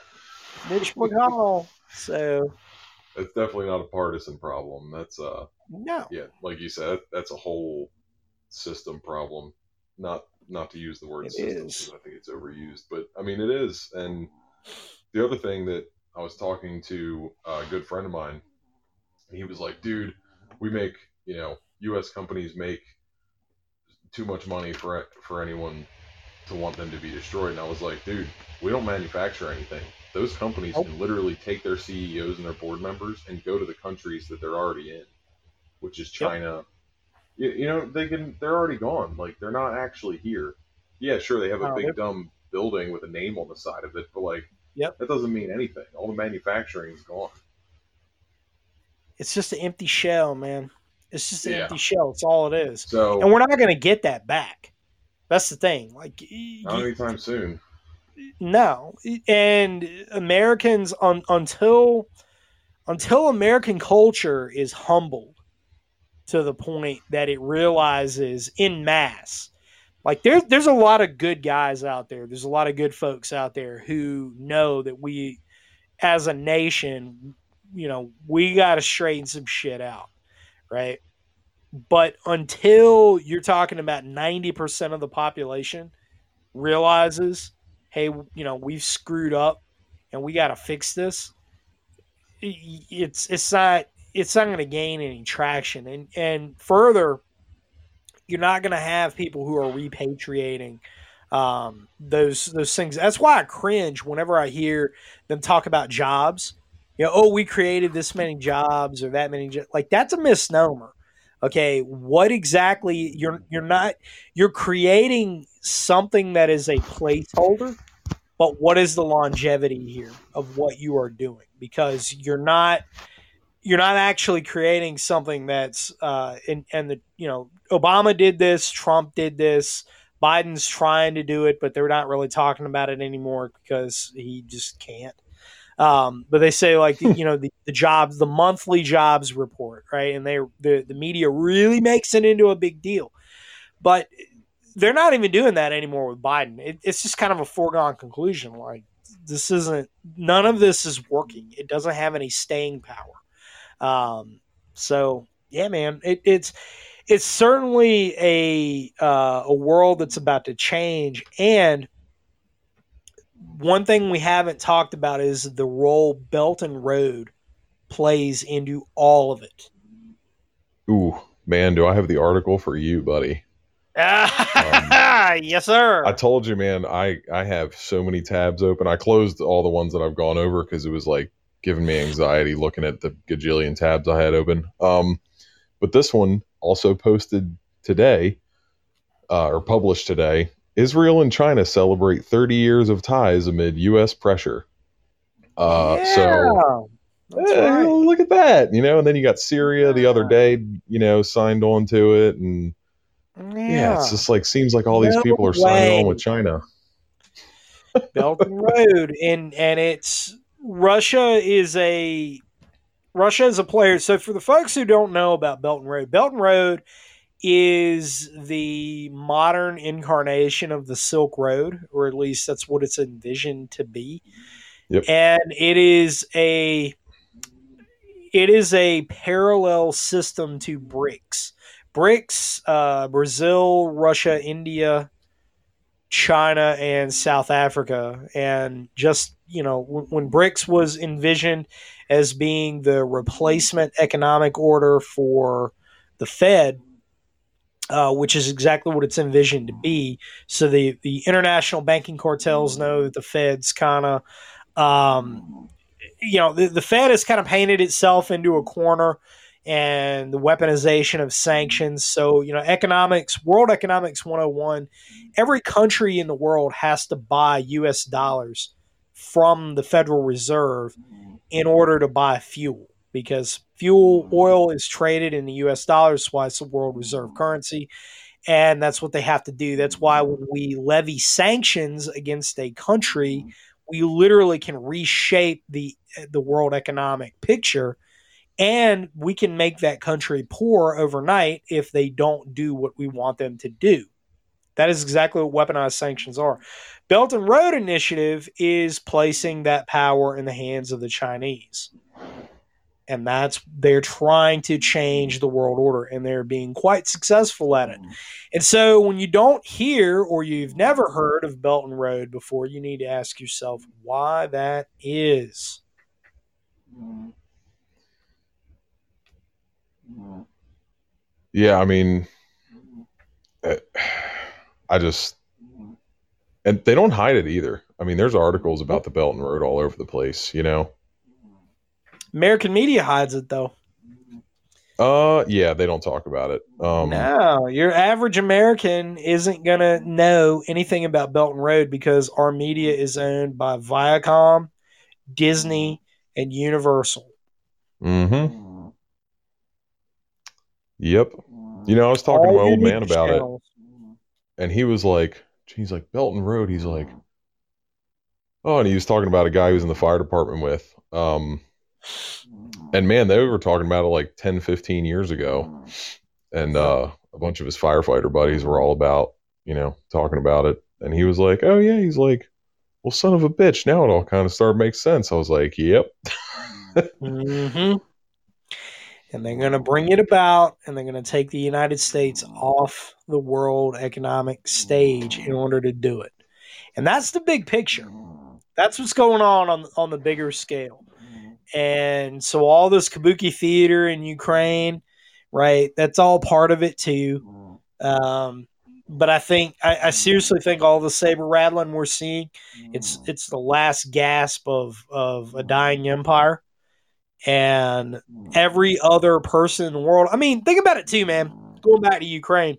Mitch McConnell. So It's definitely not a partisan problem. That's uh, no. yeah, like you said, that's a whole system problem. Not not to use the word It system is. I think it's overused, but I mean it is. And the other thing that I was talking to a good friend of mine, he was like, "Dude, we make you know, U.S. companies make too much money for for anyone to want them to be destroyed." And I was like, "Dude, we don't manufacture anything. Those companies can literally take their CEOs and their board members and go to the countries that they're already in, which is Yep. You, you know, they can. They're already gone. Like they're not actually here. Yeah, sure, they have a No, big dumb building with a name on the side of it, but like Yep. That doesn't mean anything. All the manufacturing is gone. It's just an empty shell, man. It's just an Yeah. empty shell. It's all it is. So And we're not going to get that back. That's the thing. Like, not anytime soon. no and americans on until until american culture is humbled to the point that it realizes in mass like there's there's a lot of good guys out there there's a lot of good folks out there who know that we as a nation you know we got to straighten some shit out right but until you're talking about 90% of the population realizes hey, you know, we've screwed up and we got to fix this. It's it's not it's not going to gain any traction, and and further, you're not going to have people who are repatriating um, those those things. That's why I cringe whenever I hear them talk about jobs. You know, oh, we created this many jobs or that many. Jo-. Like that's a misnomer. Okay, what exactly you're you're not you're creating something that is a placeholder, but what is the longevity here of what you are doing? Because you're not you're not actually creating something that's uh and and the you know Obama did this, Trump did this, Biden's trying to do it, but they're not really talking about it anymore because he just can't. Um, but they say like you know the, the jobs, the monthly jobs report, right? And they the the media really makes it into a big deal, but they're not even doing that anymore with Biden. It, it's just kind of a foregone conclusion. Like this isn't none of this is working. It doesn't have any staying power. Um, so yeah, man, it, it's it's certainly a uh, a world that's about to change. And one thing we haven't talked about is the role Belt and Road plays into all of it. Ooh, man, do I have the article for you, buddy? yes, sir. I told you, man, I I have so many tabs open. I closed all the ones that I've gone over because it was like giving me anxiety looking at the gajillion tabs I had open. Um, but this one also posted today, uh, or published today. Israel and China celebrate 30 years of ties amid U.S. pressure. Uh, So eh, right. look at that, you know. And then you got Syria the other day, you know, signed on to it, and yeah, it's just like seems like all these No people are signing way. on with China. Belt and Road, and and it's Russia is a Russia is a player. So for the folks who don't know about Belt and Road, Belt and Road is the modern incarnation of the Silk Road, or at least that's what it's envisioned to be. Yep. And it is a it is a parallel system to BRICS. BRICS, uh, Brazil, Russia, India, China and South Africa. And just, you know, when, BRICS was envisioned as being the replacement economic order for the Fed, uh, which is exactly what it's envisioned to be. So the, the international banking cartels know that the Fed's kind of, um, you know, the, the Fed has kind of painted itself into a corner and the weaponization of sanctions. So, you know, economics, World Economics 101, every country in the world has to buy US dollars from the Federal Reserve in order to buy fuel because fuel, oil is traded in the US dollars, why it's the world reserve currency. And that's what they have to do. That's why when we levy sanctions against a country, we literally can reshape the the world economic picture and we can make that country poor overnight if they don't do what we want them to do. That is exactly what weaponized sanctions are. Belt and Road Initiative is placing that power in the hands of the Chinese. And that's they're trying to change the world order and they're being quite successful at it. And so when you don't hear or you've never heard of Belt and Road before, you need to ask yourself why that is. Yeah, I mean, eh, I just and they don't hide it either. I mean, there's articles about the Belt and Road all over the place. You know, American media hides it though. Uh, yeah, they don't talk about it. Um, no, your average American isn't gonna know anything about Belt and Road because our media is owned by Viacom, Disney, and Universal. Mm-hmm. Yep. You know, I was talking All to my old man about it, channels. And he was like, he's like Belton Road. He's like, oh, and he was talking about a guy he was in the fire department with. Um, and man, they were talking about it like 10, 15 years ago, and uh, a bunch of his firefighter buddies were all about, you know, talking about it, and he was like, oh yeah, he's like, well, son of a bitch. Now it all kind of started to make sense. I was like, yep. hmm And they're going to bring it about, and they're going to take the United States off the world economic stage in order to do it. And that's the big picture. That's what's going on on, on the bigger scale. And so all this kabuki theater in Ukraine, right? That's all part of it too. Um, but I think I, I seriously think all the saber rattling we're seeing, it's it's the last gasp of of a dying empire. And mm. every other person in the world. I mean, think about it too, man. Going back to Ukraine.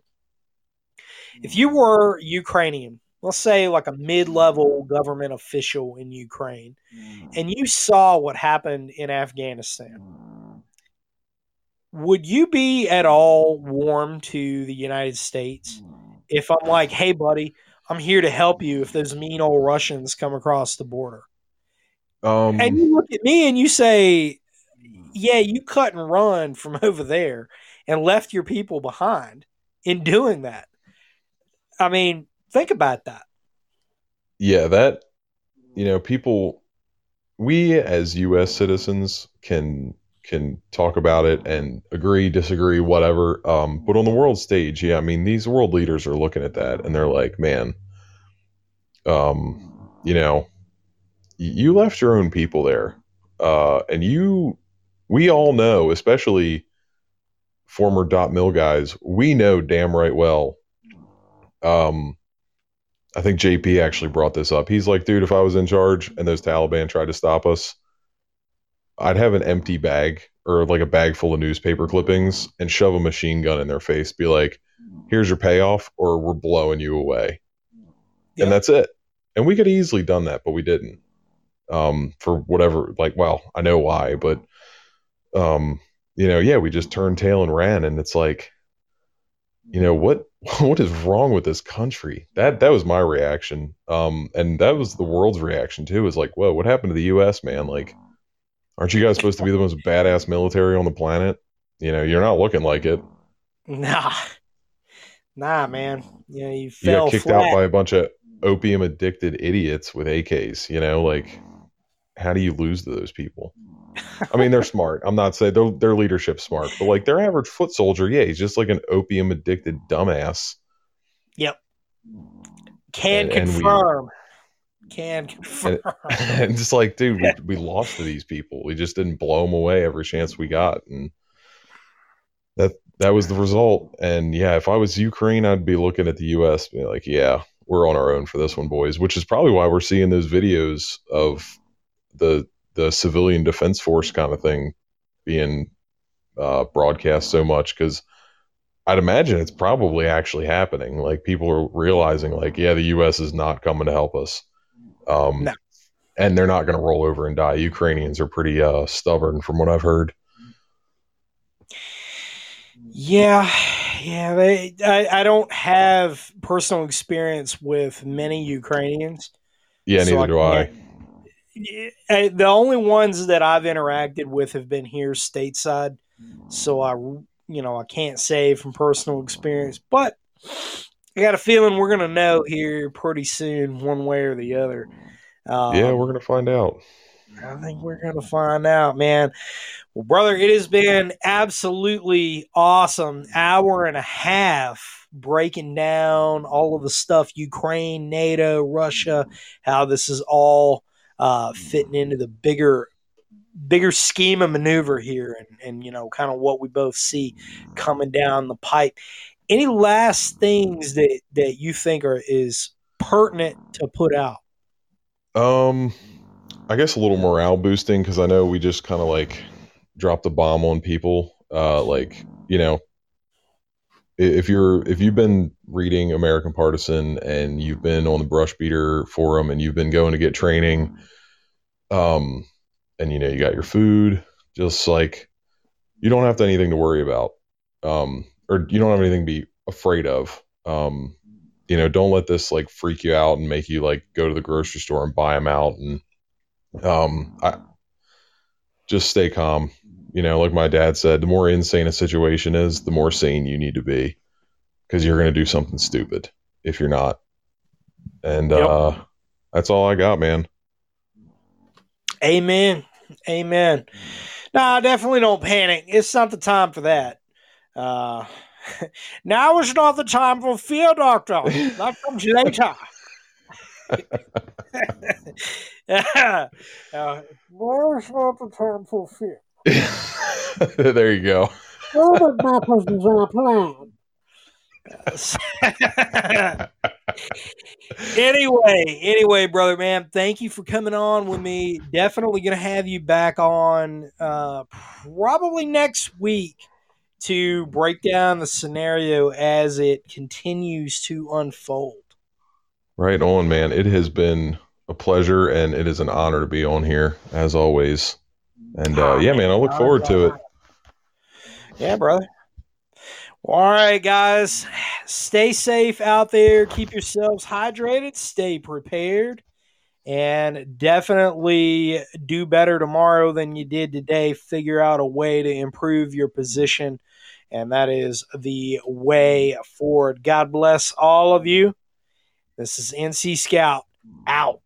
If you mm. were Ukrainian, let's say like a mid level government official in Ukraine, mm. and you saw what happened in Afghanistan, would you be at all warm to the United States if I'm like, hey, buddy, I'm here to help you if those mean old Russians come across the border? Um, And you look at me and you say, yeah, you cut and run from over there and left your people behind in doing that. I mean, think about that. yeah, that you know, people, we as U.S. citizens can can talk about it and agree, disagree, whatever. Um, but on the world stage, yeah, I mean, these world leaders are looking at that and they're like, man, um, you know, you left your own people there, uh, and you, we all know, especially former dot mill guys, we know damn right well. Um, I think JP actually brought this up. He's like, dude, if I was in charge and those Taliban tried to stop us, I'd have an empty bag or like a bag full of newspaper clippings and shove a machine gun in their face, be like, here's your payoff, or we're blowing you away. Yeah. And that's it. And we could have easily done that, but we didn't. Um, for whatever, like, well, I know why, but, um, you know, yeah, we just turned tail and ran. And it's like, you know, what, what is wrong with this country? That, that was my reaction. Um, and that was the world's reaction too, is like, whoa, what happened to the US, man? Like, aren't you guys supposed to be the most badass military on the planet? You know, you're not looking like it. Nah. Nah, man. Yeah, you know, you You got kicked flat. out by a bunch of opium addicted idiots with AKs, you know, like how do you lose to those people? I mean, they're smart. I'm not saying their their leadership smart, but like their average foot soldier, yeah, he's just like an opium addicted dumbass. Yep. Can And- and we- confirm. Can confirm. and just like, dude, we, we lost to these people. We just didn't blow them away every chance we got, and that that was the result. And yeah, if I was Ukraine, I'd be looking at the U.S. Be like, yeah, we're on our own for this one, boys. Which is probably why we're seeing those videos of the the civilian defense force kind of thing being uh, broadcast so much because. I'd imagine it's probably actually happening. Like people are realizing, like, yeah, the U.S. is not coming to help us. Um, No. and they're not going to roll over and die. Ukrainians are pretty uh, stubborn, from what I've heard. Yeah, yeah. They, I, I don't have personal experience with many Ukrainians. Yeah, So neither do I. The only ones that I've interacted with have been here stateside, so I, you know, I can't say from personal experience, but I got a feeling we're gonna know here pretty soon, one way or the other. Um, yeah, we're gonna find out. I think we're going to find out, man. Well, brother, it has been absolutely awesome. Hour and a half breaking down all of the stuff Ukraine, NATO, Russia, how this is all uh, fitting into the bigger bigger scheme of maneuver here and, and you know kind of what we both see coming down the pipe any last things that that you think are is pertinent to put out Um, I guess a little morale boosting because I know we just kind of like dropped a bomb on people. Uh, like you know, if you're if you've been reading American Partisan and you've been on the Brushbeater forum and you've been going to get training, um, and you know you got your food, just like you don't have to anything to worry about, um, or you don't have anything to be afraid of. Um, you know, don't let this like freak you out and make you like go to the grocery store and buy them out and um, I just stay calm. You know, like my dad said, the more insane a situation is, the more sane you need to be because you're going to do something stupid if you're not. And Yep. uh, that's all I got, man. Amen. Amen. No, definitely don't panic. It's not the time for that. Uh, now is not the time for fear, Doctor. That comes later. uh, now is not the time for fear. there you go. Robert Mappers is our plan. anyway, anyway, brother, man, thank you for coming on with me. Definitely gonna have you back on uh, probably next week to break down the scenario as it continues to unfold. Right on, man. It has been a pleasure and it is an honor to be on here as always. And uh, yeah, man, I look forward to it. Yeah, brother. All right, guys. Stay safe out there. Keep yourselves hydrated. Stay prepared. And definitely do better tomorrow than you did today. Figure out a way to improve your position. And that is the way forward. God bless all of you. This is NC Scout out.